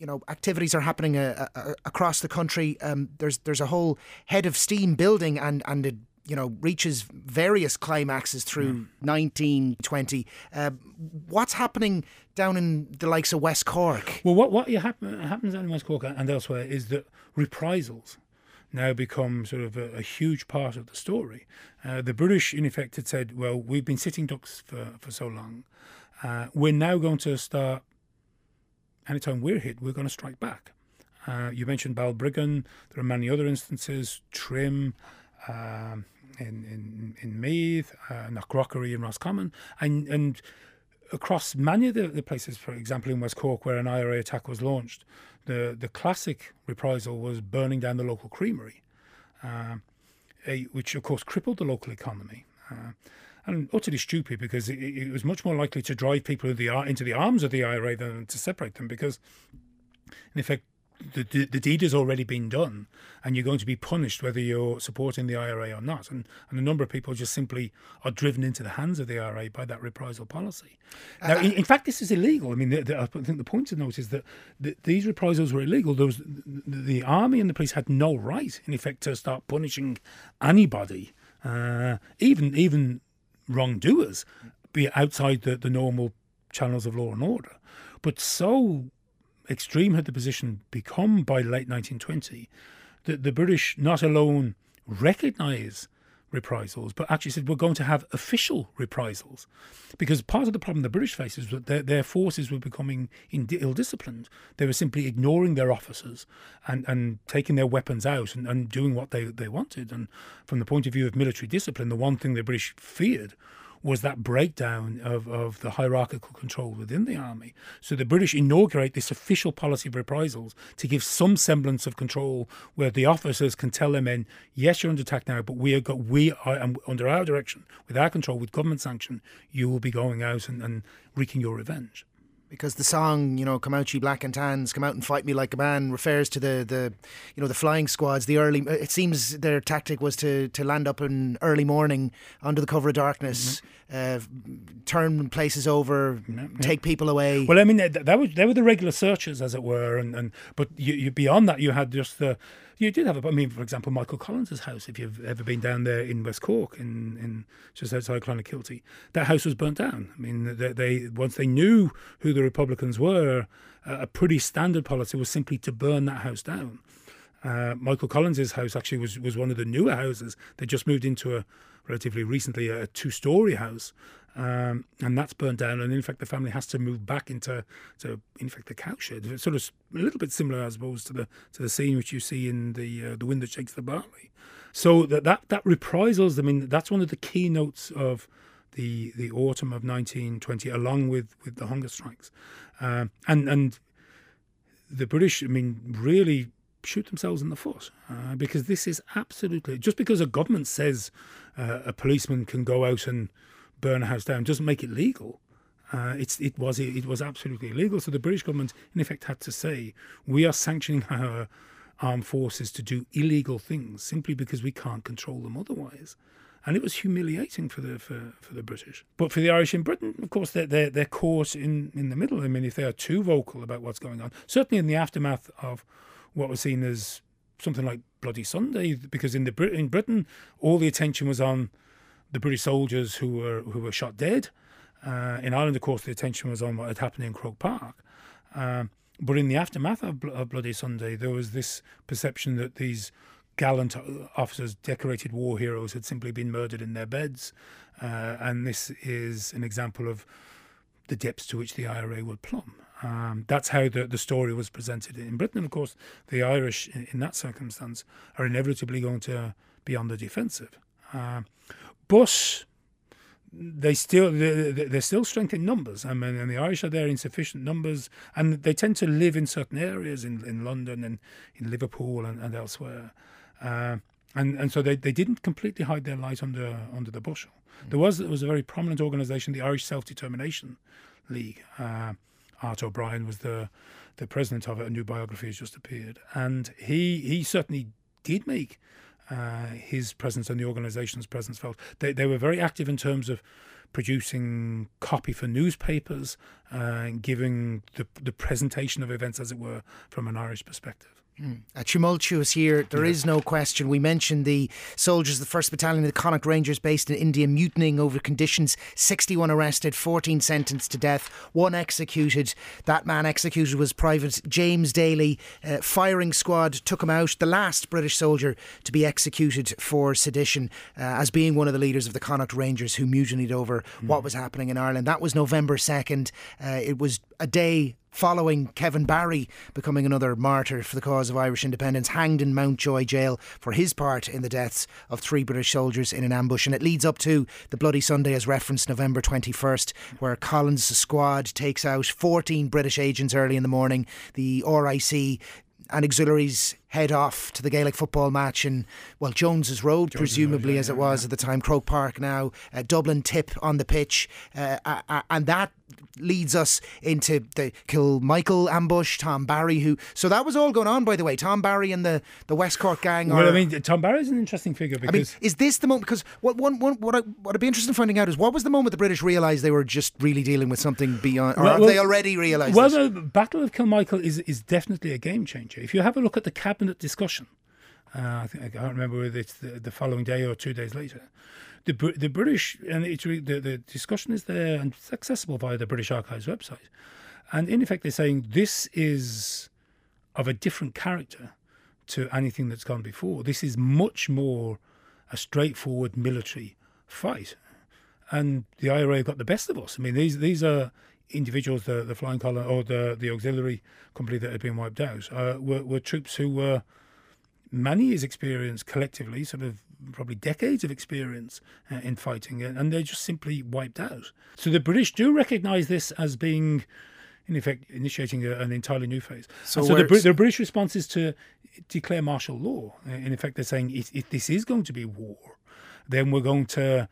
you know, activities are happening uh, uh, across the country. Um, there's there's a whole head of steam building and and a you know, reaches various climaxes through 1920. Uh, what's happening down in the likes of West Cork? Well, what what happen, happens in West Cork and elsewhere is that reprisals now become sort of a, a huge part of the story. Uh, the British, in effect, had said, "Well, we've been sitting ducks for for so long. Uh, we're now going to start. Anytime we're hit, we're going to strike back." Uh, you mentioned Balbriggan. There are many other instances. Trim. Um, in in in Meath, uh, Knockcroghery in Roscommon, and and across many of the, the, places, for example, in West Cork, where an IRA attack was launched, the the classic reprisal was burning down the local creamery, uh, a, which of course crippled the local economy. Uh, and utterly stupid because it, it, was much more likely to drive people into the, into the arms of the IRA than to separate them because, in effect, the, the, the, deed has already been done and you're going to be punished whether you're supporting the IRA or not. And, and a number of people just simply are driven into the hands of the IRA by that reprisal policy. Now, uh, in, in, fact, this is illegal. I mean, the, the, I think the point to note is that these reprisals were illegal. There was, the army and the police had no right, in effect, to start punishing anybody, uh, even even wrongdoers, be outside the, the normal channels of law and order. But so extreme had the position become by late 1920 that the British not alone recognise reprisals, but actually said we're going to have official reprisals. Because part of the problem the British faced is that their, their forces were becoming ill disciplined. They were simply ignoring their officers and, and taking their weapons out and, and doing what they, they wanted. And from the point of view of military discipline, the one thing the British feared was that breakdown of, of the hierarchical control within the army. So the British inaugurate this official policy of reprisals to give some semblance of control where the officers can tell their men, yes, you're under attack now, but we are, we are under our direction, with our control, with government sanction, you will be going out and, and wreaking your revenge because the song, you know, "Come out, ye black and tans, come out and fight me like a man," refers to the the you know the flying squads. The early, it seems their tactic was to to land up in early morning under the cover of darkness, mm-hmm. uh, turn places over, take people away. Well, I mean, that, that was they were the regular searchers, as it were, and and but you, you beyond that, you had just the you did have a, I mean, for example, Michael Collins's house. If you've ever been down there in West Cork, in, in just outside Clonakilty, that house was burnt down. I mean, they, they once they knew who the Republicans were, uh, a pretty standard policy was simply to burn that house down. Uh, Michael Collins's house actually was was one of the newer houses. They just moved into a relatively recently a two story house, um, and that's burnt down. And in fact, the family has to move back into, to, in fact, the cowshed. It's sort of a little bit similar, I suppose, to the to the scene which you see in the uh, the wind that shakes the barley. So that, that that reprisals. I mean, that's one of the keynotes of the the autumn of 1920, along with with the hunger strikes, um, and and the British. I mean, really shoot themselves in the foot uh, because this is absolutely just because a government says uh, a policeman can go out and burn a house down doesn't make it legal. Uh, it's, it was it was absolutely illegal. So the British government, in effect, had to say we are sanctioning our armed forces to do illegal things simply because we can't control them otherwise. And it was humiliating for the for, for the British. But for the Irish in Britain, of course, they're, they're, they're caught in, in the middle. I mean, if they are too vocal about what's going on, certainly in the aftermath of what was seen as something like Bloody Sunday, because in the in Britain, all the attention was on the British soldiers who were who were shot dead. Uh, in Ireland, of course, the attention was on what had happened in Croke Park. Um, but in the aftermath of, of, Bloody Sunday, there was this perception that these gallant officers, decorated war heroes, had simply been murdered in their beds. Uh, and this is an example of the depths to which the IRA would plumb. Um, that's how the, the story was presented in Britain. Of course, the Irish, in, in that circumstance, are inevitably going to be on the defensive. Uh, but they still they're still strength in numbers. I mean, and the Irish are there in sufficient numbers, and they tend to live in certain areas in, in London and in Liverpool and, and elsewhere. Uh, and and so they, they didn't completely hide their light under under the bushel. Mm. There was there was a very prominent organisation, the Irish Self Determination League. Uh, Art O'Brien was the the president of it. A new biography has just appeared, and he he certainly did make uh, his presence and the organisation's presence felt. They, they were very active in terms of producing copy for newspapers, uh, giving the, the presentation of events, as it were, from an Irish perspective. A tumultuous year, There yeah. is no question. We mentioned the soldiers, of the 1st Battalion of the Connacht Rangers based in India, mutinying over conditions. 61 arrested, 14 sentenced to death, one executed. That man executed was Private James Daly. Uh, firing squad took him out, the last British soldier to be executed for sedition, uh, as being one of the leaders of the Connacht Rangers who mutinied over mm. what was happening in Ireland. That was November 2nd. Uh, it was a day following Kevin Barry becoming another martyr for the cause of Irish independence, hanged in Mountjoy jail for his part in the deaths of three British soldiers in an ambush. And it leads up to the Bloody Sunday, as referenced, November 21st, where Collins' squad takes out 14 British agents early in the morning. The RIC and auxiliaries head off to the Gaelic football match in, well, Jones's Road, Jones presumably, Road, yeah, as it was yeah. at the time, Croke Park now, uh, Dublin tip on the pitch. Uh, uh, and that leads us into the Kilmichael ambush, Tom Barry, who. So that was all going on, by the way. Tom Barry and the, the West Cork gang. Well, I mean, Tom Barry is an interesting figure because. I mean, is this the moment? Because what, one, one, what, I, what I'd be interested in finding out is what was the moment the British realised they were just really dealing with something beyond. Or well, have well, they already realised Well, this? the Battle of Kilmichael is, is definitely a game changer. If you have a look at the cabinet discussion, uh, I, think, I can't remember whether it's the, the following day or two days later the the British and it's the the discussion is there and it's accessible via the British Archives website, and in effect they're saying this is of a different character to anything that's gone before. This is much more a straightforward military fight, and the IRA got the best of us. I mean these these are individuals, the the flying column or the the auxiliary company that had been wiped out, uh, were, were troops who were many years' experience collectively, sort of probably decades of experience uh, in fighting, and they're just simply wiped out. So the British do recognise this as being, in effect, initiating a, an entirely new phase. So, so the, the, British response is to declare martial law. In effect, they're saying if, if this is going to be war, then we're going to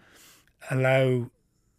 allow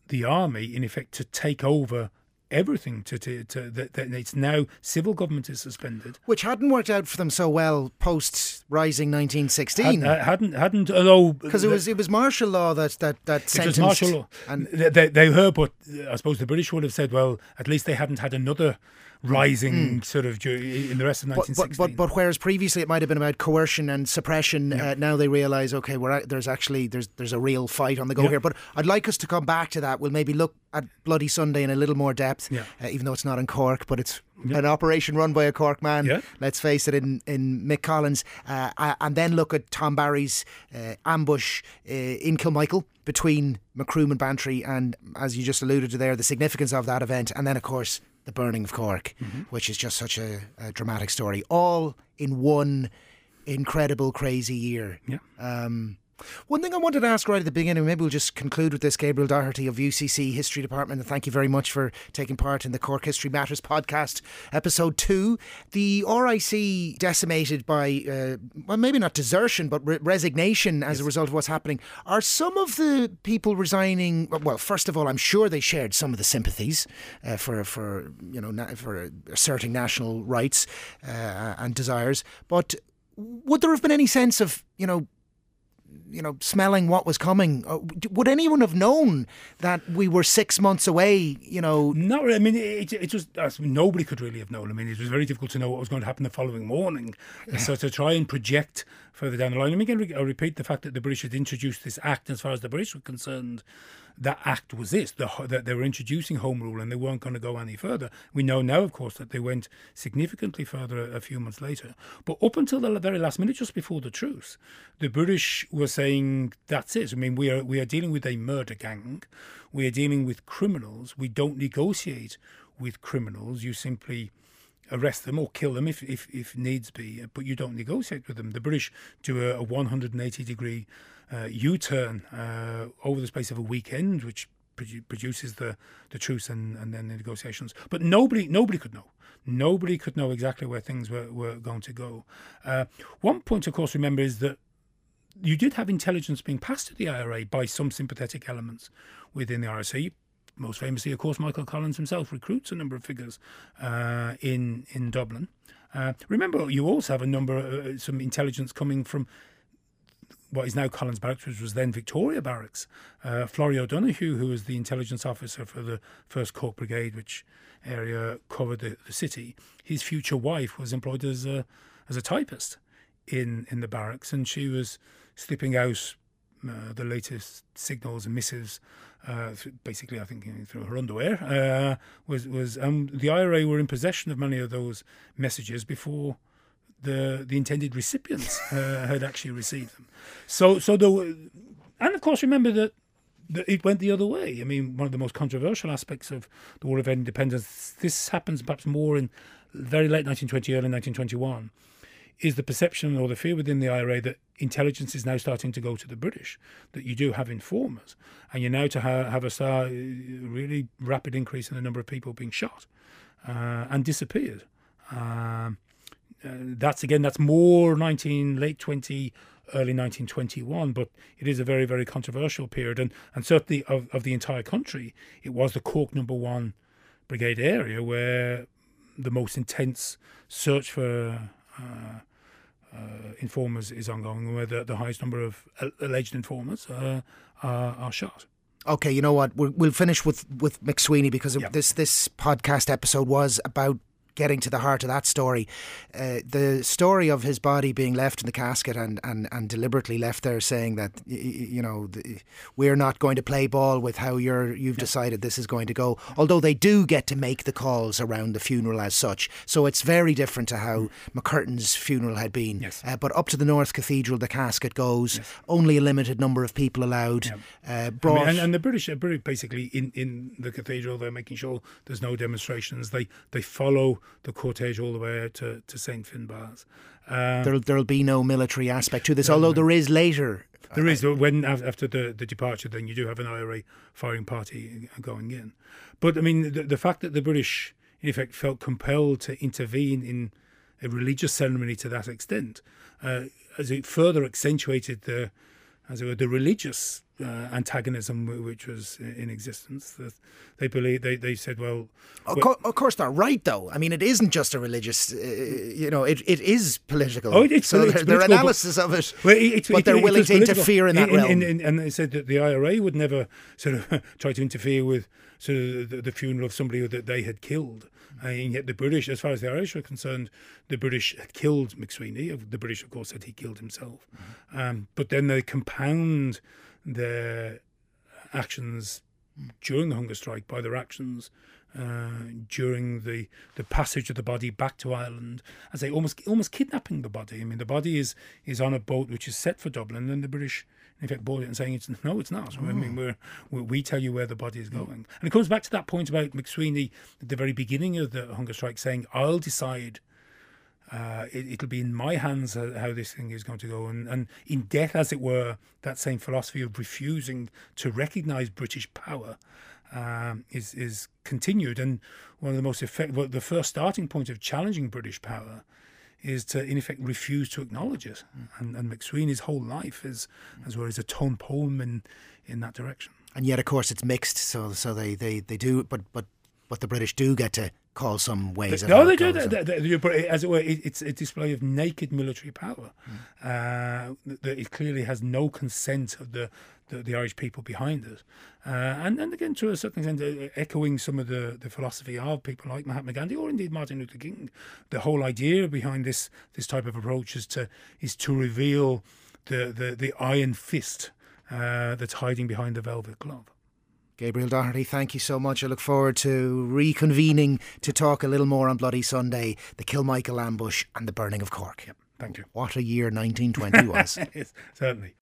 the army, in effect, to take over everything to, to, to that, that it's now civil government is suspended, which hadn't worked out for them so well post rising 1916. Had, uh, hadn't hadn't although because it was it was martial law that that that sentenced. It was martial law, and they, they heard, but I suppose the British would have said, well, at least they hadn't had another rising mm. sort of in the rest of 1916. But, but, but, whereas previously it might have been about coercion and suppression, yeah. uh, now they realise okay, we're at, there's actually there's there's a real fight on the go yeah. here. But I'd like us to come back to that. We'll maybe look at Bloody Sunday in a little more depth, yeah. uh, even though it's not in Cork, but it's an operation run by a Cork man. Let's face it, in in Mick Collins, uh, and then look at Tom Barry's uh, ambush uh, in Kilmichael between Macroom and Bantry, and as you just alluded to there, the significance of that event, and then of course the burning of Cork, mm-hmm. which is just such a, a, dramatic story, all in one incredible, crazy year. Yeah. Um, one thing I wanted to ask right at the beginning, maybe we'll just conclude with this Gabriel Doherty of UCC History Department, and thank you very much for taking part in the Cork History Matters podcast, episode two. The RIC decimated by, uh, well, maybe not desertion, but re- resignation as yes. a result of what's happening. Are some of the people resigning? Well, first of all, I'm sure they shared some of the sympathies uh, for, for you know, na- for asserting national rights uh, and desires, but would there have been any sense of, you know, you know, smelling what was coming. Uh, would anyone have known that we were six months away? You know, not. I mean, it, it was I mean, nobody could really have known. I mean, it was very difficult to know what was going to happen the following morning. Yeah. So to try and project further down the line, let me again I repeat the fact that the British had introduced this act, as far as the British were concerned, that act was this the, that they were introducing home rule and they weren't going to go any further. We know now, of course, that they went significantly further a, a few months later. But up until the very last minute, just before the truce, the British were saying that's it. I mean, we are we are dealing with a murder gang. We are dealing with criminals. We don't negotiate with criminals. You simply arrest them or kill them if, if, if needs be, but you don't negotiate with them. The British do a, a 180 degree U-turn uh, over the space of a weekend, which produ- produces the the truce and, and then the negotiations. But nobody nobody could know. Nobody could know exactly where things were, were going to go. Uh, one point, of course, remember is that you did have intelligence being passed to the IRA by some sympathetic elements within the RIC. Most famously, of course, Michael Collins himself recruits a number of figures uh, in in Dublin. Uh, remember, you also have a number, uh, some intelligence coming from what is now Collins Barracks, which was then Victoria Barracks. Uh, O'Donoghue, who was the intelligence officer for the 1st Cork Brigade, which area covered the, the city, his future wife was employed as a, as a typist in in the barracks, and she was slipping out uh, the latest signals and missives. Uh, basically, I think through her underwear uh, was was um, the IRA were in possession of many of those messages before the the intended recipients uh, had actually received them. So so the and of course remember that it went the other way. I mean, one of the most controversial aspects of the War of Independence, this happens perhaps more in very late 1920, early 1921, is the perception or the fear within the IRA that intelligence is now starting to go to the British, that you do have informers, and you're now to ha- have a star, really rapid increase in the number of people being shot uh, and disappeared. Um, uh, that's again, that's more 19 late 20 early 1921, but it is a very, very controversial period. And, and certainly of, of the entire country, it was the Cork number one brigade area where the most intense search for uh, uh, informers is ongoing, where the, the highest number of alleged informers uh, are, are shot. Okay, you know what? We'll, we'll finish with with MacSwiney because yep. this this podcast episode was about getting to the heart of that story. Uh, the story of his body being left in the casket and, and, and deliberately left there saying that, you know, we're not going to play ball with how you're, you've decided this is going to go. Although they do get to make the calls around the funeral as such. So it's very different to how MacCurtain's funeral had been. Yes. Uh, but up to the North Cathedral, the casket goes, yes. only a limited number of people allowed. Yeah. Uh, brought I mean, and, and, the British, are basically in, in the cathedral, they're making sure there's no demonstrations. They, they follow the cortege all the way out to, to St. Finbarr's. Um, there'll, there'll be no military aspect to this, although no. there is later. There is when after the, the departure, then you do have an IRA firing party going in. But I mean, the, the fact that the British, in effect, felt compelled to intervene in a religious ceremony to that extent, uh, as it further accentuated the, as it were, the religious uh, antagonism which was in existence. That they believe they, they said, well, of, co- of, course they're right though. I mean, it isn't just a religious, uh, you know, it, it is political. Oh, it's, so it's their, analysis but, of it, well, it, but they're willing to political. interfere in that in, realm. In, in, and they said that the IRA would never sort of try to interfere with sort of the, the funeral of somebody that they had killed. And yet the British, as far as the Irish were concerned, the British had killed MacSwiney. The British, of course, said he killed himself. Mm-hmm. Um, but then they compound their actions during the hunger strike by their actions uh, during the, the passage of the body back to Ireland, as they almost almost kidnapping the body. I mean, the body is is on a boat which is set for Dublin, and the British, in fact, bought it and saying it's no, it's not. Oh. I mean, we're, we're, we tell you where the body is going, and it comes back to that point about MacSwiney at the very beginning of the hunger strike, saying, "I'll decide." Uh, it, will be in my hands how this thing is going to go. And, and in death, as it were, that same philosophy of refusing to recognise British power um, is is continued. And one of the most effective, well, the first starting point of challenging British power is to, in effect, refuse to acknowledge it. Mm. And, and MacSwiney's whole life is, as well as a tone poem in in that direction. And yet, of course, it's mixed. So so they, they, they do, but but but the British do get to call some ways. No, they do. They, they, they, as it were, it's a display of naked military power. Mm. Uh, that it clearly has no consent of the, the, the Irish people behind it, uh, and and again to a certain extent, uh, echoing some of the, the philosophy of people like Mahatma Gandhi or indeed Martin Luther King. The whole idea behind this this type of approach is to is to reveal the the, the iron fist uh, that's hiding behind the velvet glove. Gabriel Doherty, thank you so much. I look forward to reconvening to talk a little more on Bloody Sunday, the Kilmichael ambush, and the burning of Cork. Yep, thank you. What a year 1920 was. yes, certainly.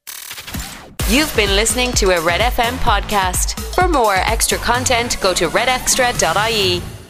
You've been listening to a Red FM podcast. For more extra content, go to redextra.ie.